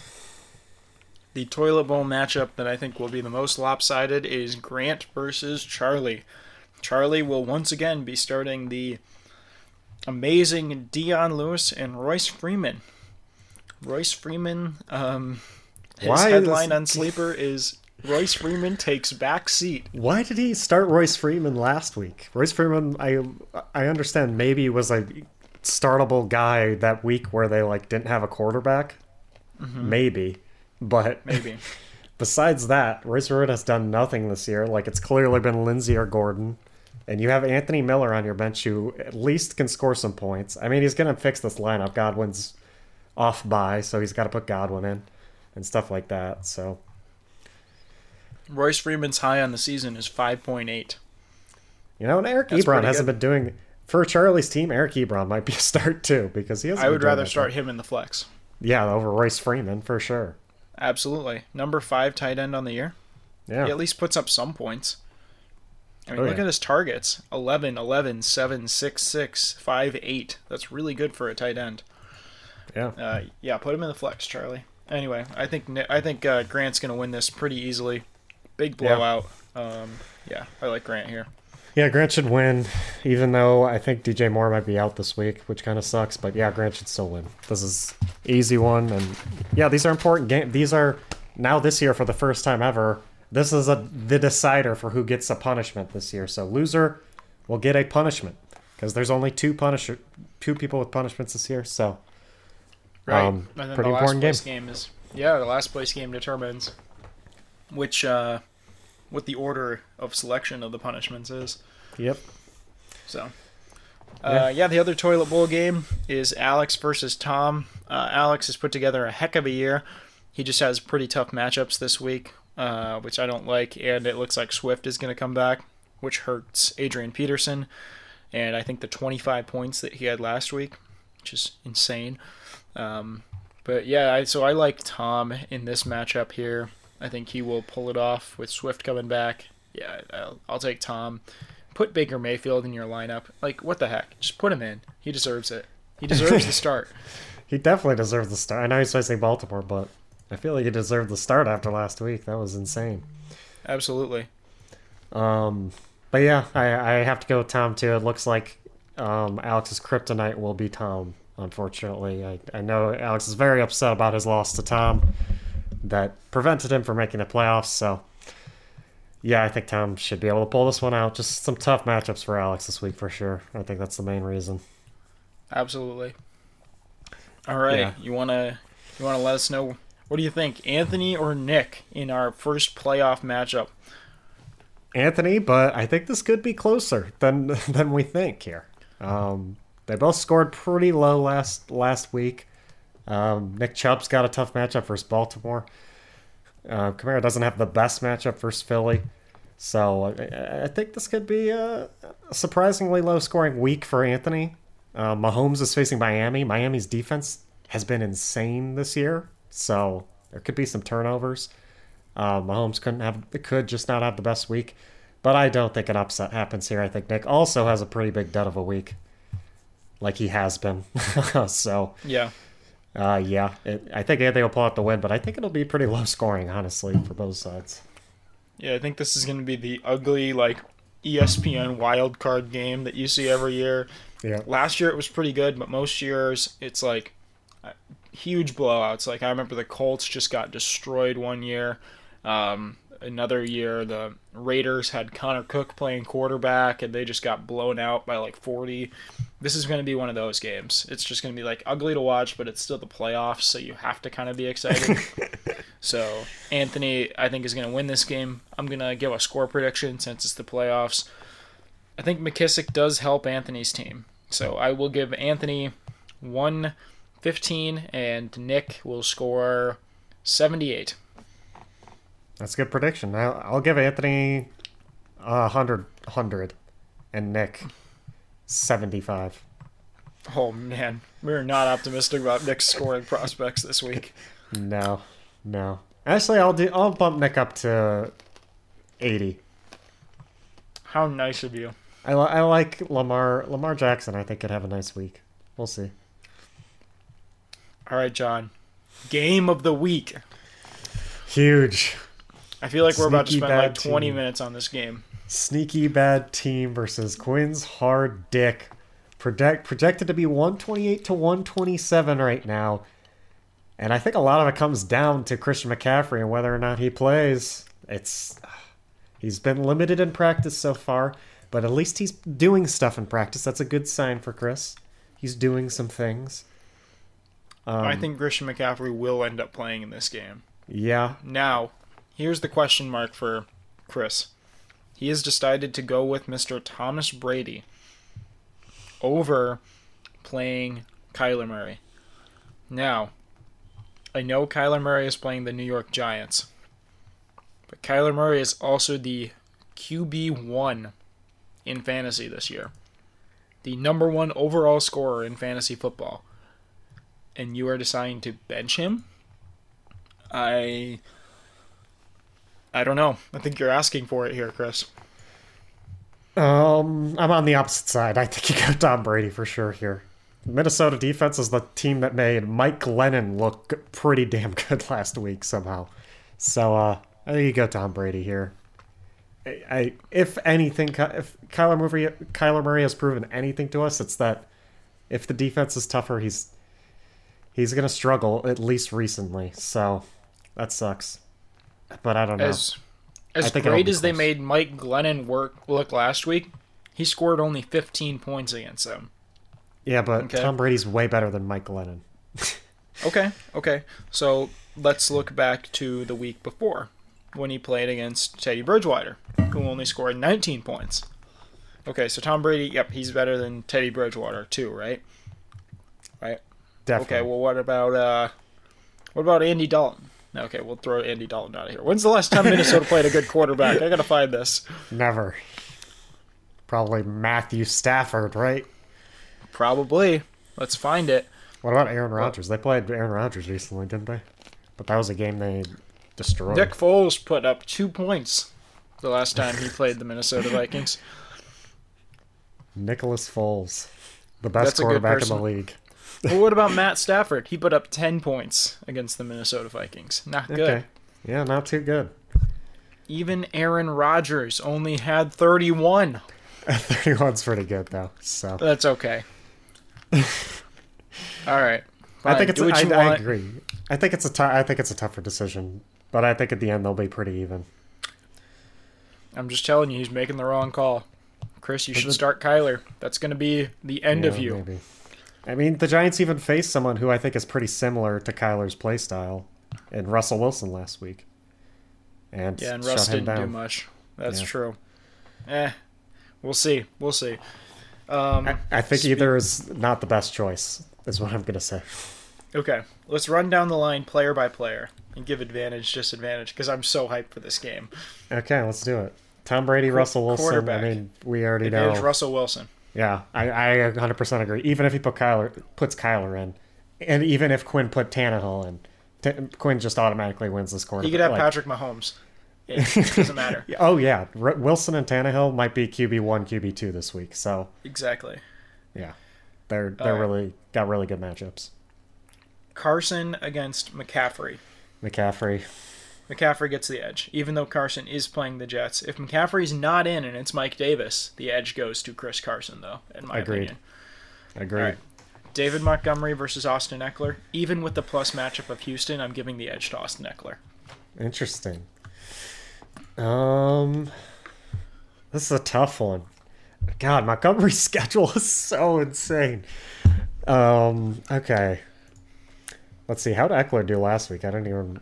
the toilet bowl matchup that I think will be the most lopsided is Grant versus Charlie. Charlie will once again be starting the amazing Dion Lewis and Royce Freeman. Royce Freeman, um, his Why is- headline on Sleeper is Royce Freeman takes back seat. Why did he start Royce Freeman last week? Royce Freeman, I I understand maybe was a startable guy that week where they like didn't have a quarterback. Maybe, but Maybe. (laughs) besides that, Royce Freeman has done nothing this year. Like it's clearly been Lindsay or Gordon, and you have Anthony Miller on your bench who at least can score some points. I mean, he's gonna fix this lineup. Godwin's off by, so he's got to put Godwin in and stuff like that. So Royce Freeman's high on the season is 5.8. You know, and Eric That's Ebron hasn't good. been doing for Charlie's team. Eric Ebron might be a start too because he has. I would rather start him in the flex. Yeah, over Royce Freeman for sure. Absolutely. Number five tight end on the year. Yeah, He at least puts up some points. I mean, Oh, look yeah. at his targets 11, 11, 7, 6, 6, 5, 8. That's really good for a tight end. yeah. Uh, yeah, put him in the flex, Charlie. Anyway, I think I think uh, Grant's going to win this pretty easily. Big blowout. Yeah. blowout. Um, yeah, I like Grant here. Yeah, Grant should win, even though I think DJ Moore might be out this week, which kind of sucks. But yeah, Grant should still win. This is easy one, and yeah, these are important games. These are now this year for the first time ever. This is a the decider for who gets a punishment this year. So loser will get a punishment because there's only two punisher, two people with punishments this year. So Right. Um, and then pretty the last important place game. is yeah, the last place game determines which uh, what the order of selection of the punishments is. yep, So, Yeah. uh, yeah, the other toilet bowl game is Alex versus Tom. Uh, Alex has put together a heck of a year. He just has pretty tough matchups this week, uh, which I don't like, and it looks like Swift is going to come back, which hurts Adrian Peterson. And I think the 25 points that he had last week, which is insane. Um, but yeah, I, so I like Tom in this matchup here. I think he will pull it off with Swift coming back. Yeah, I'll, I'll take Tom. Put Baker Mayfield in your lineup. Like, what the heck? Just put him in. He deserves it. He deserves the start. (laughs) he definitely deserves the start. I know he's supposed to say Baltimore, but I feel like he deserved the start after last week. That was insane. Absolutely. Um, but yeah, I, I have to go with Tom too. It looks like um, Alex's kryptonite will be Tom. Unfortunately, I, I know Alex is very upset about his loss to Tom that prevented him from making the playoffs. So yeah, I think Tom should be able to pull this one out. Just some tough matchups for Alex this week for sure. I think that's the main reason. Absolutely. All right. Yeah. You wanna you wanna let us know what do you think, Anthony or Nick, in our first playoff matchup? Anthony, but I think this could be closer than (laughs) than we think here. Um, they both scored pretty low last last week. Um, Nick Chubb's got a tough matchup versus Baltimore. Uh, Kamara doesn't have the best matchup versus Philly, so I, I think this could be a, surprisingly low scoring week for Anthony. Uh, Mahomes is facing Miami. Miami's defense has been insane this year, so there could be some turnovers. Uh, Mahomes couldn't have could just not have the best week, but I don't think an upset happens here. I think Nick also has a pretty big dud of a week, like he has been. (laughs) so Yeah. Uh, yeah, it, I think Anthony will pull out the win, but I think it'll be pretty low scoring, honestly, for both sides. Yeah, I think this is gonna be the ugly like ESPN wild card game that you see every year. Yeah, Last year it was pretty good, but most years it's like huge blowouts. Like I remember the Colts just got destroyed one year. Um, another year, the Raiders had Connor Cook playing quarterback, and they just got blown out by like 40. This is going to be one of those games. It's just going to be like ugly to watch, but it's still the playoffs, so you have to kind of be excited. (laughs) so Anthony, I think, is going to win this game. I'm going to give a score prediction since it's the playoffs. I think McKissic does help Anthony's team. So I will give Anthony 115 and Nick will score 78. That's a good prediction. I'll, I'll give Anthony a hundred, hundred, and Nick seventy-five. Oh man, we're not optimistic about Nick's scoring prospects this week. (laughs) No, no. Actually, I'll do. I'll bump Nick up to eighty. How nice of you. I, li- I like Lamar Lamar Jackson. I think could have a nice week. We'll see. All right, John. Game of the week. Huge. I feel like we're about to spend like 20 team. minutes on this game. Sneaky bad team versus Quinn's hard dick. Project, projected to be 128 to 127 right now. And I think a lot of it comes down to Christian McCaffrey and whether or not he plays. It's he's been limited in practice so far, but at least he's doing stuff in practice. That's a good sign for Chris. He's doing some things. Um, I think Christian McCaffrey will end up playing in this game. yeah, Now, here's the question mark for Chris. He has decided to go with Mr. Thomas Brady over playing Kyler Murray. Now, I know Kyler Murray is playing the New York Giants, but Kyler Murray is also the QB1 in fantasy this year. The number one overall scorer in fantasy football. And you are deciding to bench him? I I don't know. I think you're asking for it here, Chris. Um, I'm on the opposite side. I think you go Tom Brady for sure here. Minnesota defense is the team that made Mike Glennon look pretty damn (laughs) good last week somehow. So uh, I think you go Tom Brady here. I, I if anything, if Kyler Murray, Kyler Murray has proven anything to us, it's that if the defense is tougher, he's he's gonna struggle at least recently. So that sucks. But I don't know. As I as great as they made Mike Glennon work look last week, he scored only 15 points against them. yeah, but Okay. Tom Brady's way better than Mike Glennon. (laughs) Okay, okay. So let's look back to the week before when he played against Teddy Bridgewater, who only scored 19 points. Okay, so Tom Brady, yep, he's better than Teddy Bridgewater too, right? Right. Definitely. Okay, well, what about uh, what about Andy Dalton? Okay, we'll throw Andy Dalton out of here. When's the last time Minnesota played a good quarterback? I gotta find this. Never. Probably Matthew Stafford, right? Probably. Let's find it. What about Aaron Rodgers? They played Aaron Rodgers recently, didn't they? But that was a game they destroyed. Nick Foles put up two points the last time he played the Minnesota Vikings. (laughs) Nicholas Foles, the best That's quarterback in the league. (laughs) Well, what about Matt Stafford? He put up 10 points against the Minnesota Vikings. Not good. Okay. Yeah, not too good. Even Aaron Rodgers only had 31. (laughs) 31's pretty good though. So That's okay. (laughs) All right. I think it's. I, I want. agree. I think it's a. T- I think it's a tougher decision, but I think at the end they'll be pretty even. I'm just telling you, he's making the wrong call. Chris, you should start Kyler. That's going to be the end of you. Maybe. I mean, the Giants even faced someone who I think is pretty similar to Kyler's play style in Russell Wilson last week. And Yeah, and Russ him didn't do down. much. That's Yeah. true. Eh, we'll see. We'll see. Um, I, I think Spe- either is not the best choice, is what I'm going to say. okay, let's run down the line player by player and give advantage, disadvantage, because I'm so hyped for this game. Okay, let's do it. Tom Brady, Russell Wilson. I mean, we already Advantage know. Russell Wilson. Yeah, I, I 100% agree. Even if he put Kyler, puts Kyler in, and even if Quinn put Tannehill in, T- Quinn just automatically wins this quarter. He could have like- Patrick Mahomes. It doesn't matter. (laughs) Oh yeah, R- Wilson and Tannehill might be QB one, QB two this week. So Exactly. yeah, they're they're right. really got really good matchups. Carson against McCaffrey. McCaffrey. McCaffrey gets the edge, even though Carson is playing the Jets. If McCaffrey's not in and it's Mike Davis, the edge goes to Chris Carson, though, in my Agreed. opinion. Agreed. Right. David Montgomery versus Austin Ekeler. Even with the plus matchup of Houston, I'm giving the edge to Austin Ekeler. Interesting. Um, this is a tough one. God, Montgomery's (laughs) schedule is so insane. Um, okay. Let's see. How did Ekeler do last week? I don't even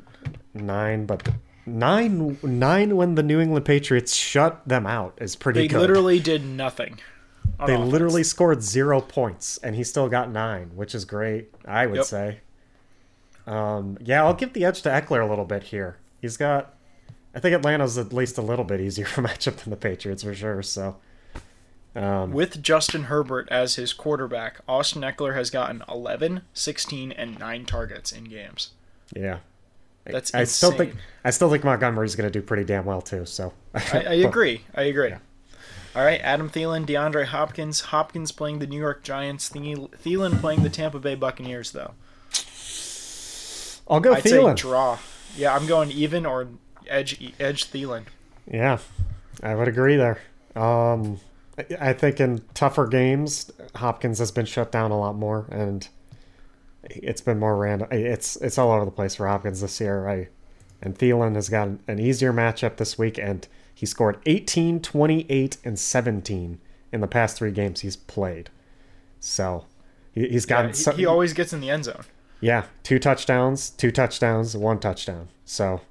nine, but nine nine when the New England Patriots shut them out is pretty They good. literally did nothing. they offense. literally scored zero points, and he still got nine, which is great. I would Yep. say. Um, yeah, I'll give the edge to Ekeler a little bit here. He's got. I think Atlanta's at least a little bit easier (laughs) for matchup than the Patriots for sure. So. Um, With Justin Herbert as his quarterback, Austin Ekeler has gotten 11, 16, and 9 targets in games. yeah. That's I still think. I still think Montgomery's going to do pretty damn well too. So. I, I (laughs) agree. I agree. All right, Adam Thielen, DeAndre Hopkins. Hopkins playing the New York Giants. Thiel- Thielen playing the Tampa Bay Buccaneers, though. I'll go I'd say Thielen. draw. Yeah, I'm going even or edge edge Thielen. Yeah, I would agree there. Um, I- I think in tougher games, Hopkins has been shut down a lot more, and it's been more random. It's it's all over the place for Hopkins this year. I and Thielen has got an easier matchup this week, and he scored 18, 28, and 17 in the past three games he's played. So he, he's Yeah, he, so- he always gets in the end zone. yeah, two touchdowns, two touchdowns, one touchdown. So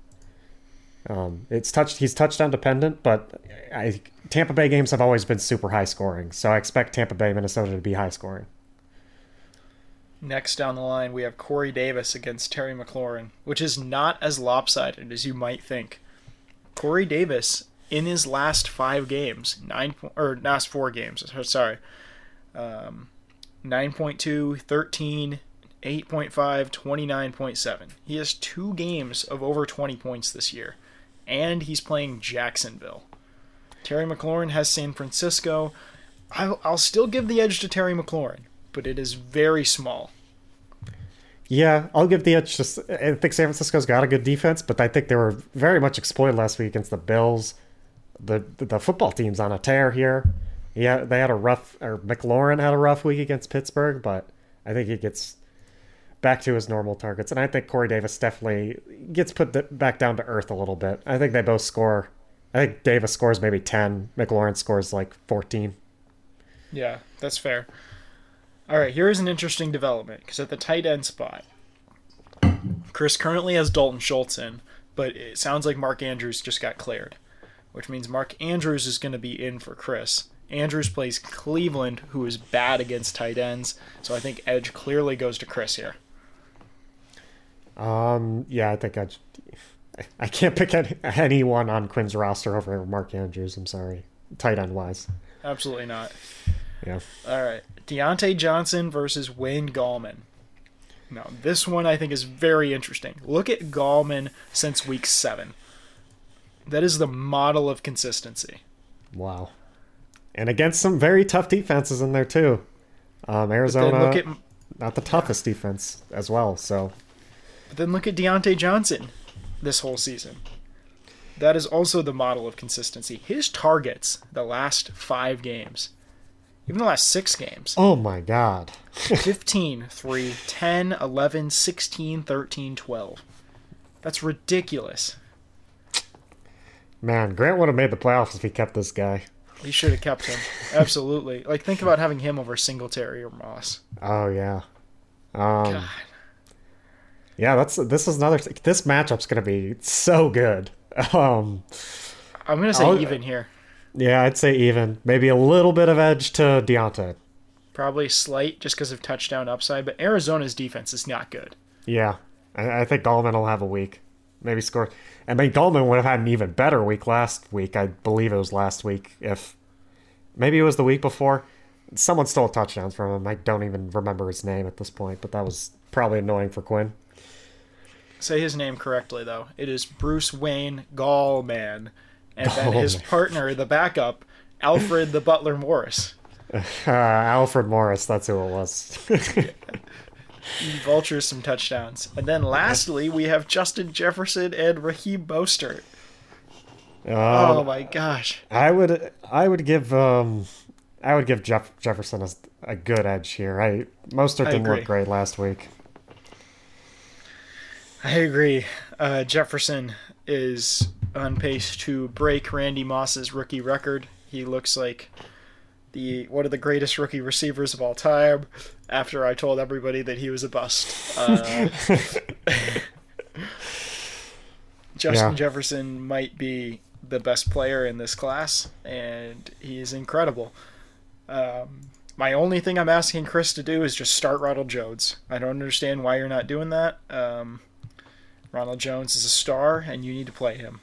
um, it's touched. He's touchdown dependent, but I, Tampa Bay games have always been super high scoring. So I expect Tampa Bay, Minnesota to be high scoring. Next down the line, we have Corey Davis against Terry McLaurin, which is not as lopsided as you might think. Corey Davis, in his last five games, nine or last four games, sorry, um, 9.2, 13, 8.5, 29.7. He has two games of over 20 points this year, and he's playing Jacksonville. Terry McLaurin has San Francisco. I'll, I'll still give the edge to Terry McLaurin, but it is very small. Yeah, I'll give the edge. Just I think San Francisco's got a good defense, but I think they were very much exploited last week against the Bills. The the football team's on a tear here. Yeah, they had a rough, or McLaurin had a rough week against Pittsburgh, but I think he gets back to his normal targets, and I think Corey Davis definitely gets put back down to earth a little bit. I think they both score. I think Davis scores maybe ten. McLaurin scores like fourteen. Yeah, that's fair. All right, here is an interesting development because at the tight end spot, Chris currently has Dalton Schultz in, but it sounds like Mark Andrews just got cleared, which means Mark Andrews is going to be in for Chris. Andrews plays Cleveland, who is bad against tight ends, so I think edge clearly goes to Chris here. Um, yeah, I think I. I can't pick any, anyone on Quinn's roster over Mark Andrews. I'm sorry, tight end wise. Absolutely not. Yeah. All right, Diontae Johnson versus Wayne Gallman. Now, this one I think is very interesting. Look at Gallman since week seven. That is the model of consistency. Wow. And against some very tough defenses in there too. Um, Arizona, look at not the toughest defense as well. So but then look at Diontae Johnson this whole season. That is also the model of consistency. His targets the last five games, even the last six games oh my god, (laughs) 15, 3, 10, 11, 16, 13, 12. That's ridiculous. man, Grant would have made the playoffs if he kept this guy. He should have kept him. Absolutely. Like think about having him over Singletary or Moss. Oh yeah. Um, God. yeah, that's this is another. This matchup's gonna be so good. (laughs) Um, I'm gonna say I'll- even here. Yeah, I'd say even maybe a little bit of edge to Diontae. Probably slight just because of touchdown upside, but Arizona's defense is not good. Yeah, I, I think Gallman will have a week. Maybe score. I mean, Gallman would have had an even better week last week. I believe it was last week. If maybe it was the week before, someone stole touchdowns from him. I don't even remember his name at this point, but that was probably annoying for Quinn. Say his name correctly though. It is Bruce Wayne Gallman, and then his Gallman. partner, the backup, Alfred the Butler Morris. (laughs) Uh, Alfred Morris, that's who it was. He vultures some touchdowns, and then lastly we have Justin Jefferson and Raheem Mostert. oh um, my gosh! I would, I would give. Um, I would give Jeff Jefferson a, a good edge here. I Mostert I didn't agree. look great last week. I agree. Uh, Jefferson is on pace to break Randy Moss's rookie record. He looks like the one of the greatest rookie receivers of all time. After I told everybody that he was a bust, uh, (laughs) Justin Yeah. Jefferson might be the best player in this class, and he is incredible. Um, my only thing I'm asking Chris to do is just start Ronald Jones. I don't understand why you're not doing that. Um, Ronald Jones is a star, and you need to play him.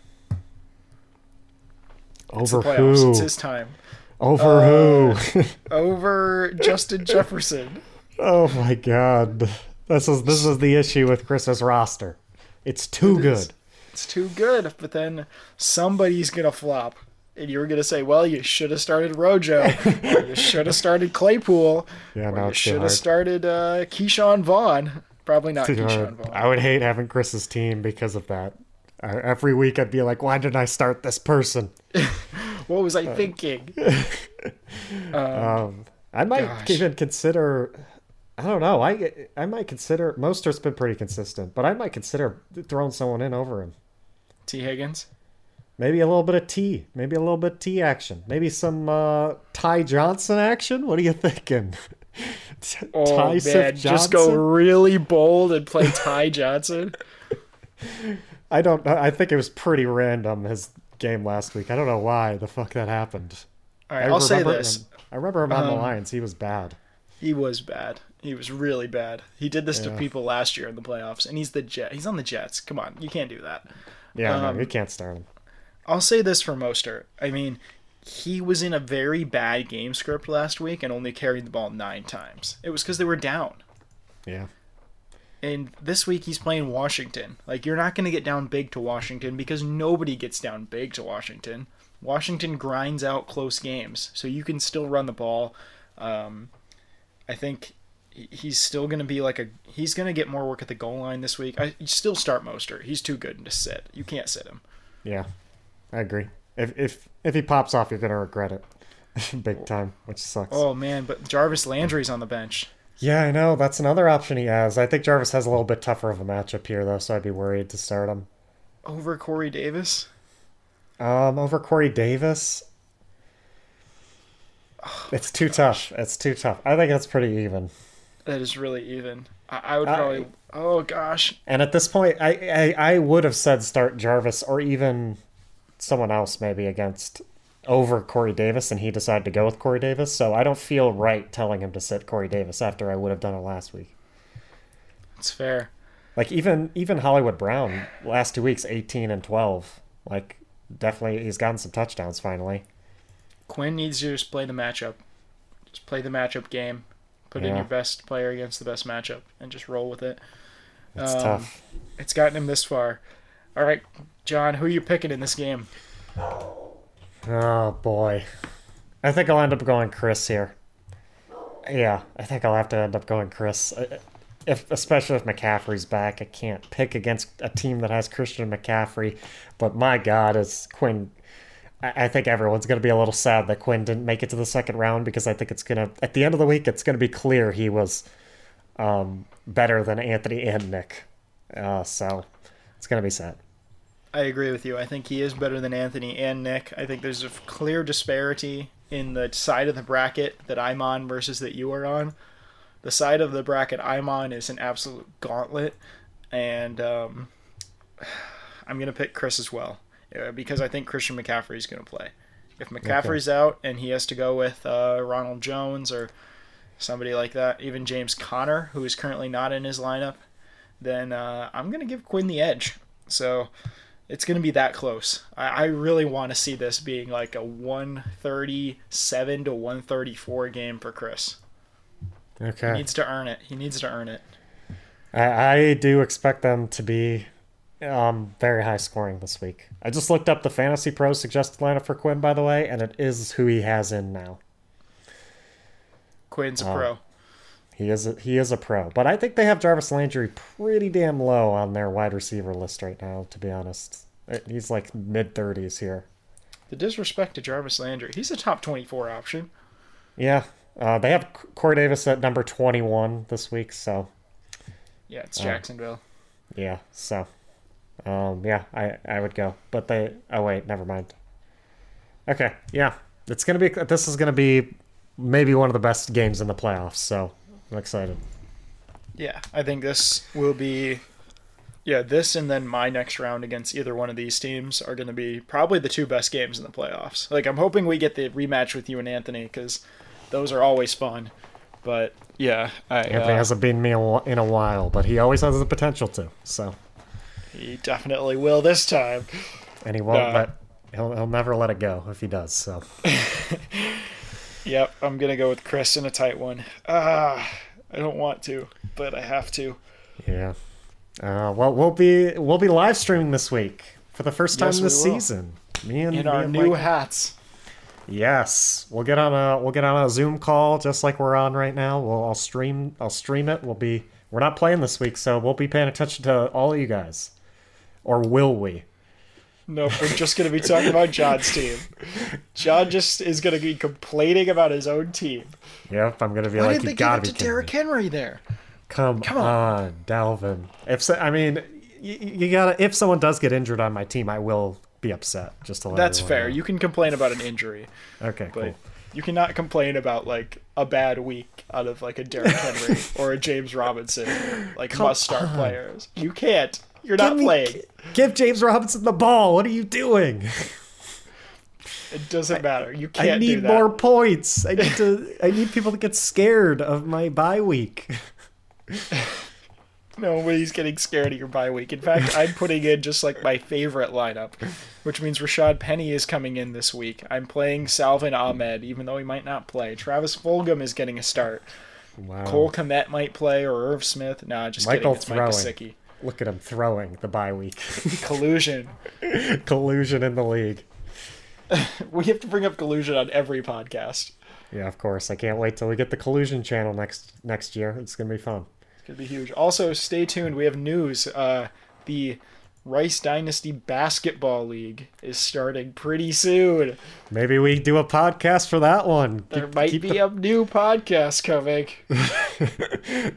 Over playoffs. who? It's his time. Over Uh, who? (laughs) (laughs) Over Justin Jefferson. oh my god. This is this is the issue with Chris's roster. It's too It is. good. It's too good, but then somebody's gonna flop. And you're gonna say, "Well, you should have started Rojo, you (laughs) should have started Claypool, Yeah, no, you it's should have started uh, Ke'Shawn Vaughn." Probably not Ke'Shawn. Vaughn. I would hate having Chris's team because of that. Uh, every week I'd be like, why didn't I start this person? (laughs) What was Uh, I thinking? (laughs) Um, I might Gosh. even consider. I don't know. I I might consider. Mostert's been pretty consistent, but I might consider throwing someone in over him. Tee Higgins. Maybe a little bit of T. Maybe a little bit of T action. Maybe some uh, Ty Johnson action. What are you thinking? (laughs) Oh Ty man, Sif just go really bold and play Ty Johnson. (laughs) I don't. know. I think it was pretty random his game last week. I don't know why the fuck that happened. All right, I I'll say this: him- I remember him on the Um, Lions. He was bad. he was bad. He was really bad. He did this to people last year in the playoffs, and he's the Jet. He's on the Jets. Come on, you can't do that. Yeah, um, no, you can't start him. I'll say this for Mostert. I mean, he was in a very bad game script last week and only carried the ball nine times. It was because they were down. Yeah. And this week he's playing Washington. Like you're not going to get down big to Washington because nobody gets down big to Washington. Washington grinds out close games, so you can still run the ball. Um, I think he's still going to be like a he's going to get more work at the goal line this week. I still start Moster. He's too good to sit. You can't sit him. Yeah, I agree. If if if he pops off, you're gonna regret it, (laughs) big time, which sucks. Oh man, but Jarvis Landry's on the bench. Yeah, I know. That's another option he has. I think Jarvis has a little bit tougher of a matchup here, though, so I'd be worried to start him. over Corey Davis. Um, over Corey Davis, (sighs) it's too tough. It's too tough. I think it's pretty even. That is really even. I, I would I- probably. oh gosh, And at this point, I, I I would have said start Jarvis or even someone else maybe against over Corey Davis, and he decided to go with Corey Davis. So I don't feel right telling him to sit Corey Davis after I would have done it last week. it's fair. Like even even Hollywood Brown last two weeks, eighteen and twelve. Like definitely, he's gotten some touchdowns finally. Quinn needs to just play the matchup. Just play the matchup game. Put in your best player against the best matchup and just roll with it. It's Um, tough. It's gotten him this far. All right, John, who are you picking in this game? Oh boy, I think I'll end up going Chris here. Yeah, I think I'll have to end up going Chris. If especially if McCaffrey's back, I can't pick against a team that has Christian McCaffrey. But my God, is Quinn. I I think everyone's going to be a little sad that Quinn didn't make it to the second round because I think it's going to, at the end of the week, it's going to be clear he was um, better than Anthony and Nick. Uh, so it's going to be sad. I agree with you. I think he is better than Anthony and Nick. I think there's a clear disparity in the side of the bracket that I'm on versus that you are on. The side of the bracket I'm on is an absolute gauntlet, and um, (sighs) I'm going to pick Chris as well uh, because I think Christian McCaffrey is going to play. If McCaffrey's out and he has to go with uh, Ronald Jones or somebody like that, even James Conner, who is currently not in his lineup, then uh, I'm going to give Quinn the edge. So it's going to be that close. I, I really want to see this being like a 137 to 134 game for Chris. Okay. He needs to earn it. He needs to earn it. I, I do expect them to be um, very high scoring this week. I just looked up the Fantasy Pro suggested lineup for Quinn, by the way, and it is who he has in now. Quinn's a Oh. pro. He is a, he is a pro, but I think they have Jarvis Landry pretty damn low on their wide receiver list right now. To be honest, Uh, he's like mid thirties here. The disrespect to Jarvis Landry. He's a top 24 option. Yeah. Uh, they have Corey Davis at number 21 this week, so Yeah, it's Jacksonville. yeah. So, um, yeah, I I would go, but they. Oh wait, never mind. Okay, yeah, it's gonna be. This is gonna be maybe one of the best games in the playoffs. So I'm excited. Yeah, I think this will be. Yeah, this and then my next round against either one of these teams are going to be probably the two best games in the playoffs. Like, I'm hoping we get the rematch with you and Anthony because those are always fun. But yeah, I, Anthony uh, hasn't beaten me in a wh- in a while, but he always has the potential to. So, he definitely will this time. and he won't Uh, let. He'll, he'll never let it go if he does. So, (laughs) Yep, I'm gonna go with Chris in a tight one. Ah, I don't want to, but I have to. yeah. Uh, well, we'll be we'll be live streaming this week for the first time Yes, this season. Me and In me our and new Mike- hats. Yes, we'll get on a we'll get on a Zoom call just like we're on right now. We'll I'll stream I'll stream it. We'll be we're not playing this week, so we'll be paying attention to all of you guys, or will we? Nope, we're just gonna be talking about John's team. John just is gonna be complaining about his own team. Yep, I'm gonna be Why like didn't you they gotta it be to kidding Derrick me. Henry there? Come, Come on. on. Dalvin. If so, I mean, you, you gotta if someone does get injured on my team, I will be upset. Just to let That's fair. know. You can complain about an injury, okay? but Cool. you cannot complain about like a bad week out of like a Derrick (laughs) Henry or a James Robinson, like Come must start on. players. You can't. You're Give not me- playing. Give James Robinson the ball. What are you doing? It doesn't matter. You I can't do need that. more points. I need to. I need people to get scared of my bye week. (laughs) Nobody's getting scared of your bye week. In fact, I'm putting in just like my favorite lineup, which means Rashad Penny is coming in this week. I'm playing Salvon Ahmed, even though he might not play. Travis Fulgham is getting a start. Wow. Cole Kmet might play or Irv Smith. Nah, just Michael kidding. It's Mike throwing. Look at him throwing the bye week. (laughs) Collusion. (laughs) Collusion in the league. (laughs) We have to bring up collusion on every podcast. Yeah, of course. I can't wait till we get the collusion channel next next year. It's gonna be fun. It's gonna be huge. Also, stay tuned. We have news. Uh, the Rice Dynasty Basketball League is starting pretty soon. Maybe we do a podcast for that one. There Keep- might keep be a new podcast coming.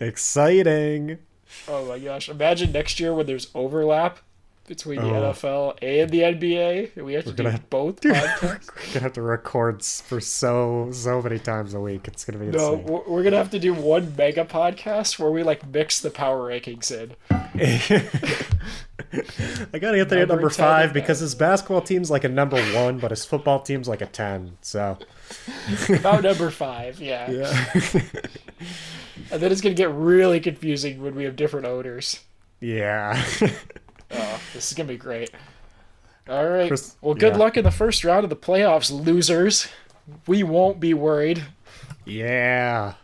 exciting. Oh my gosh! Imagine next year when there's overlap between the Oh. NFL and the NBA, we have to gonna do have- both (laughs) We're podcasts. gonna have to record for so so many times a week. It's gonna be No, insane. we're we're gonna have to do one mega podcast where we like mix the power rankings in. (laughs) I got Anthony at Number number five because his basketball team's like a number one, but his football team's like a ten. So About number five, yeah. (laughs) yeah, And then it's gonna get really confusing when we have different odors. yeah. (laughs) Oh, this is gonna be great. All right. Chris- well, good yeah. luck in the first round of the playoffs, losers. We won't be worried. yeah.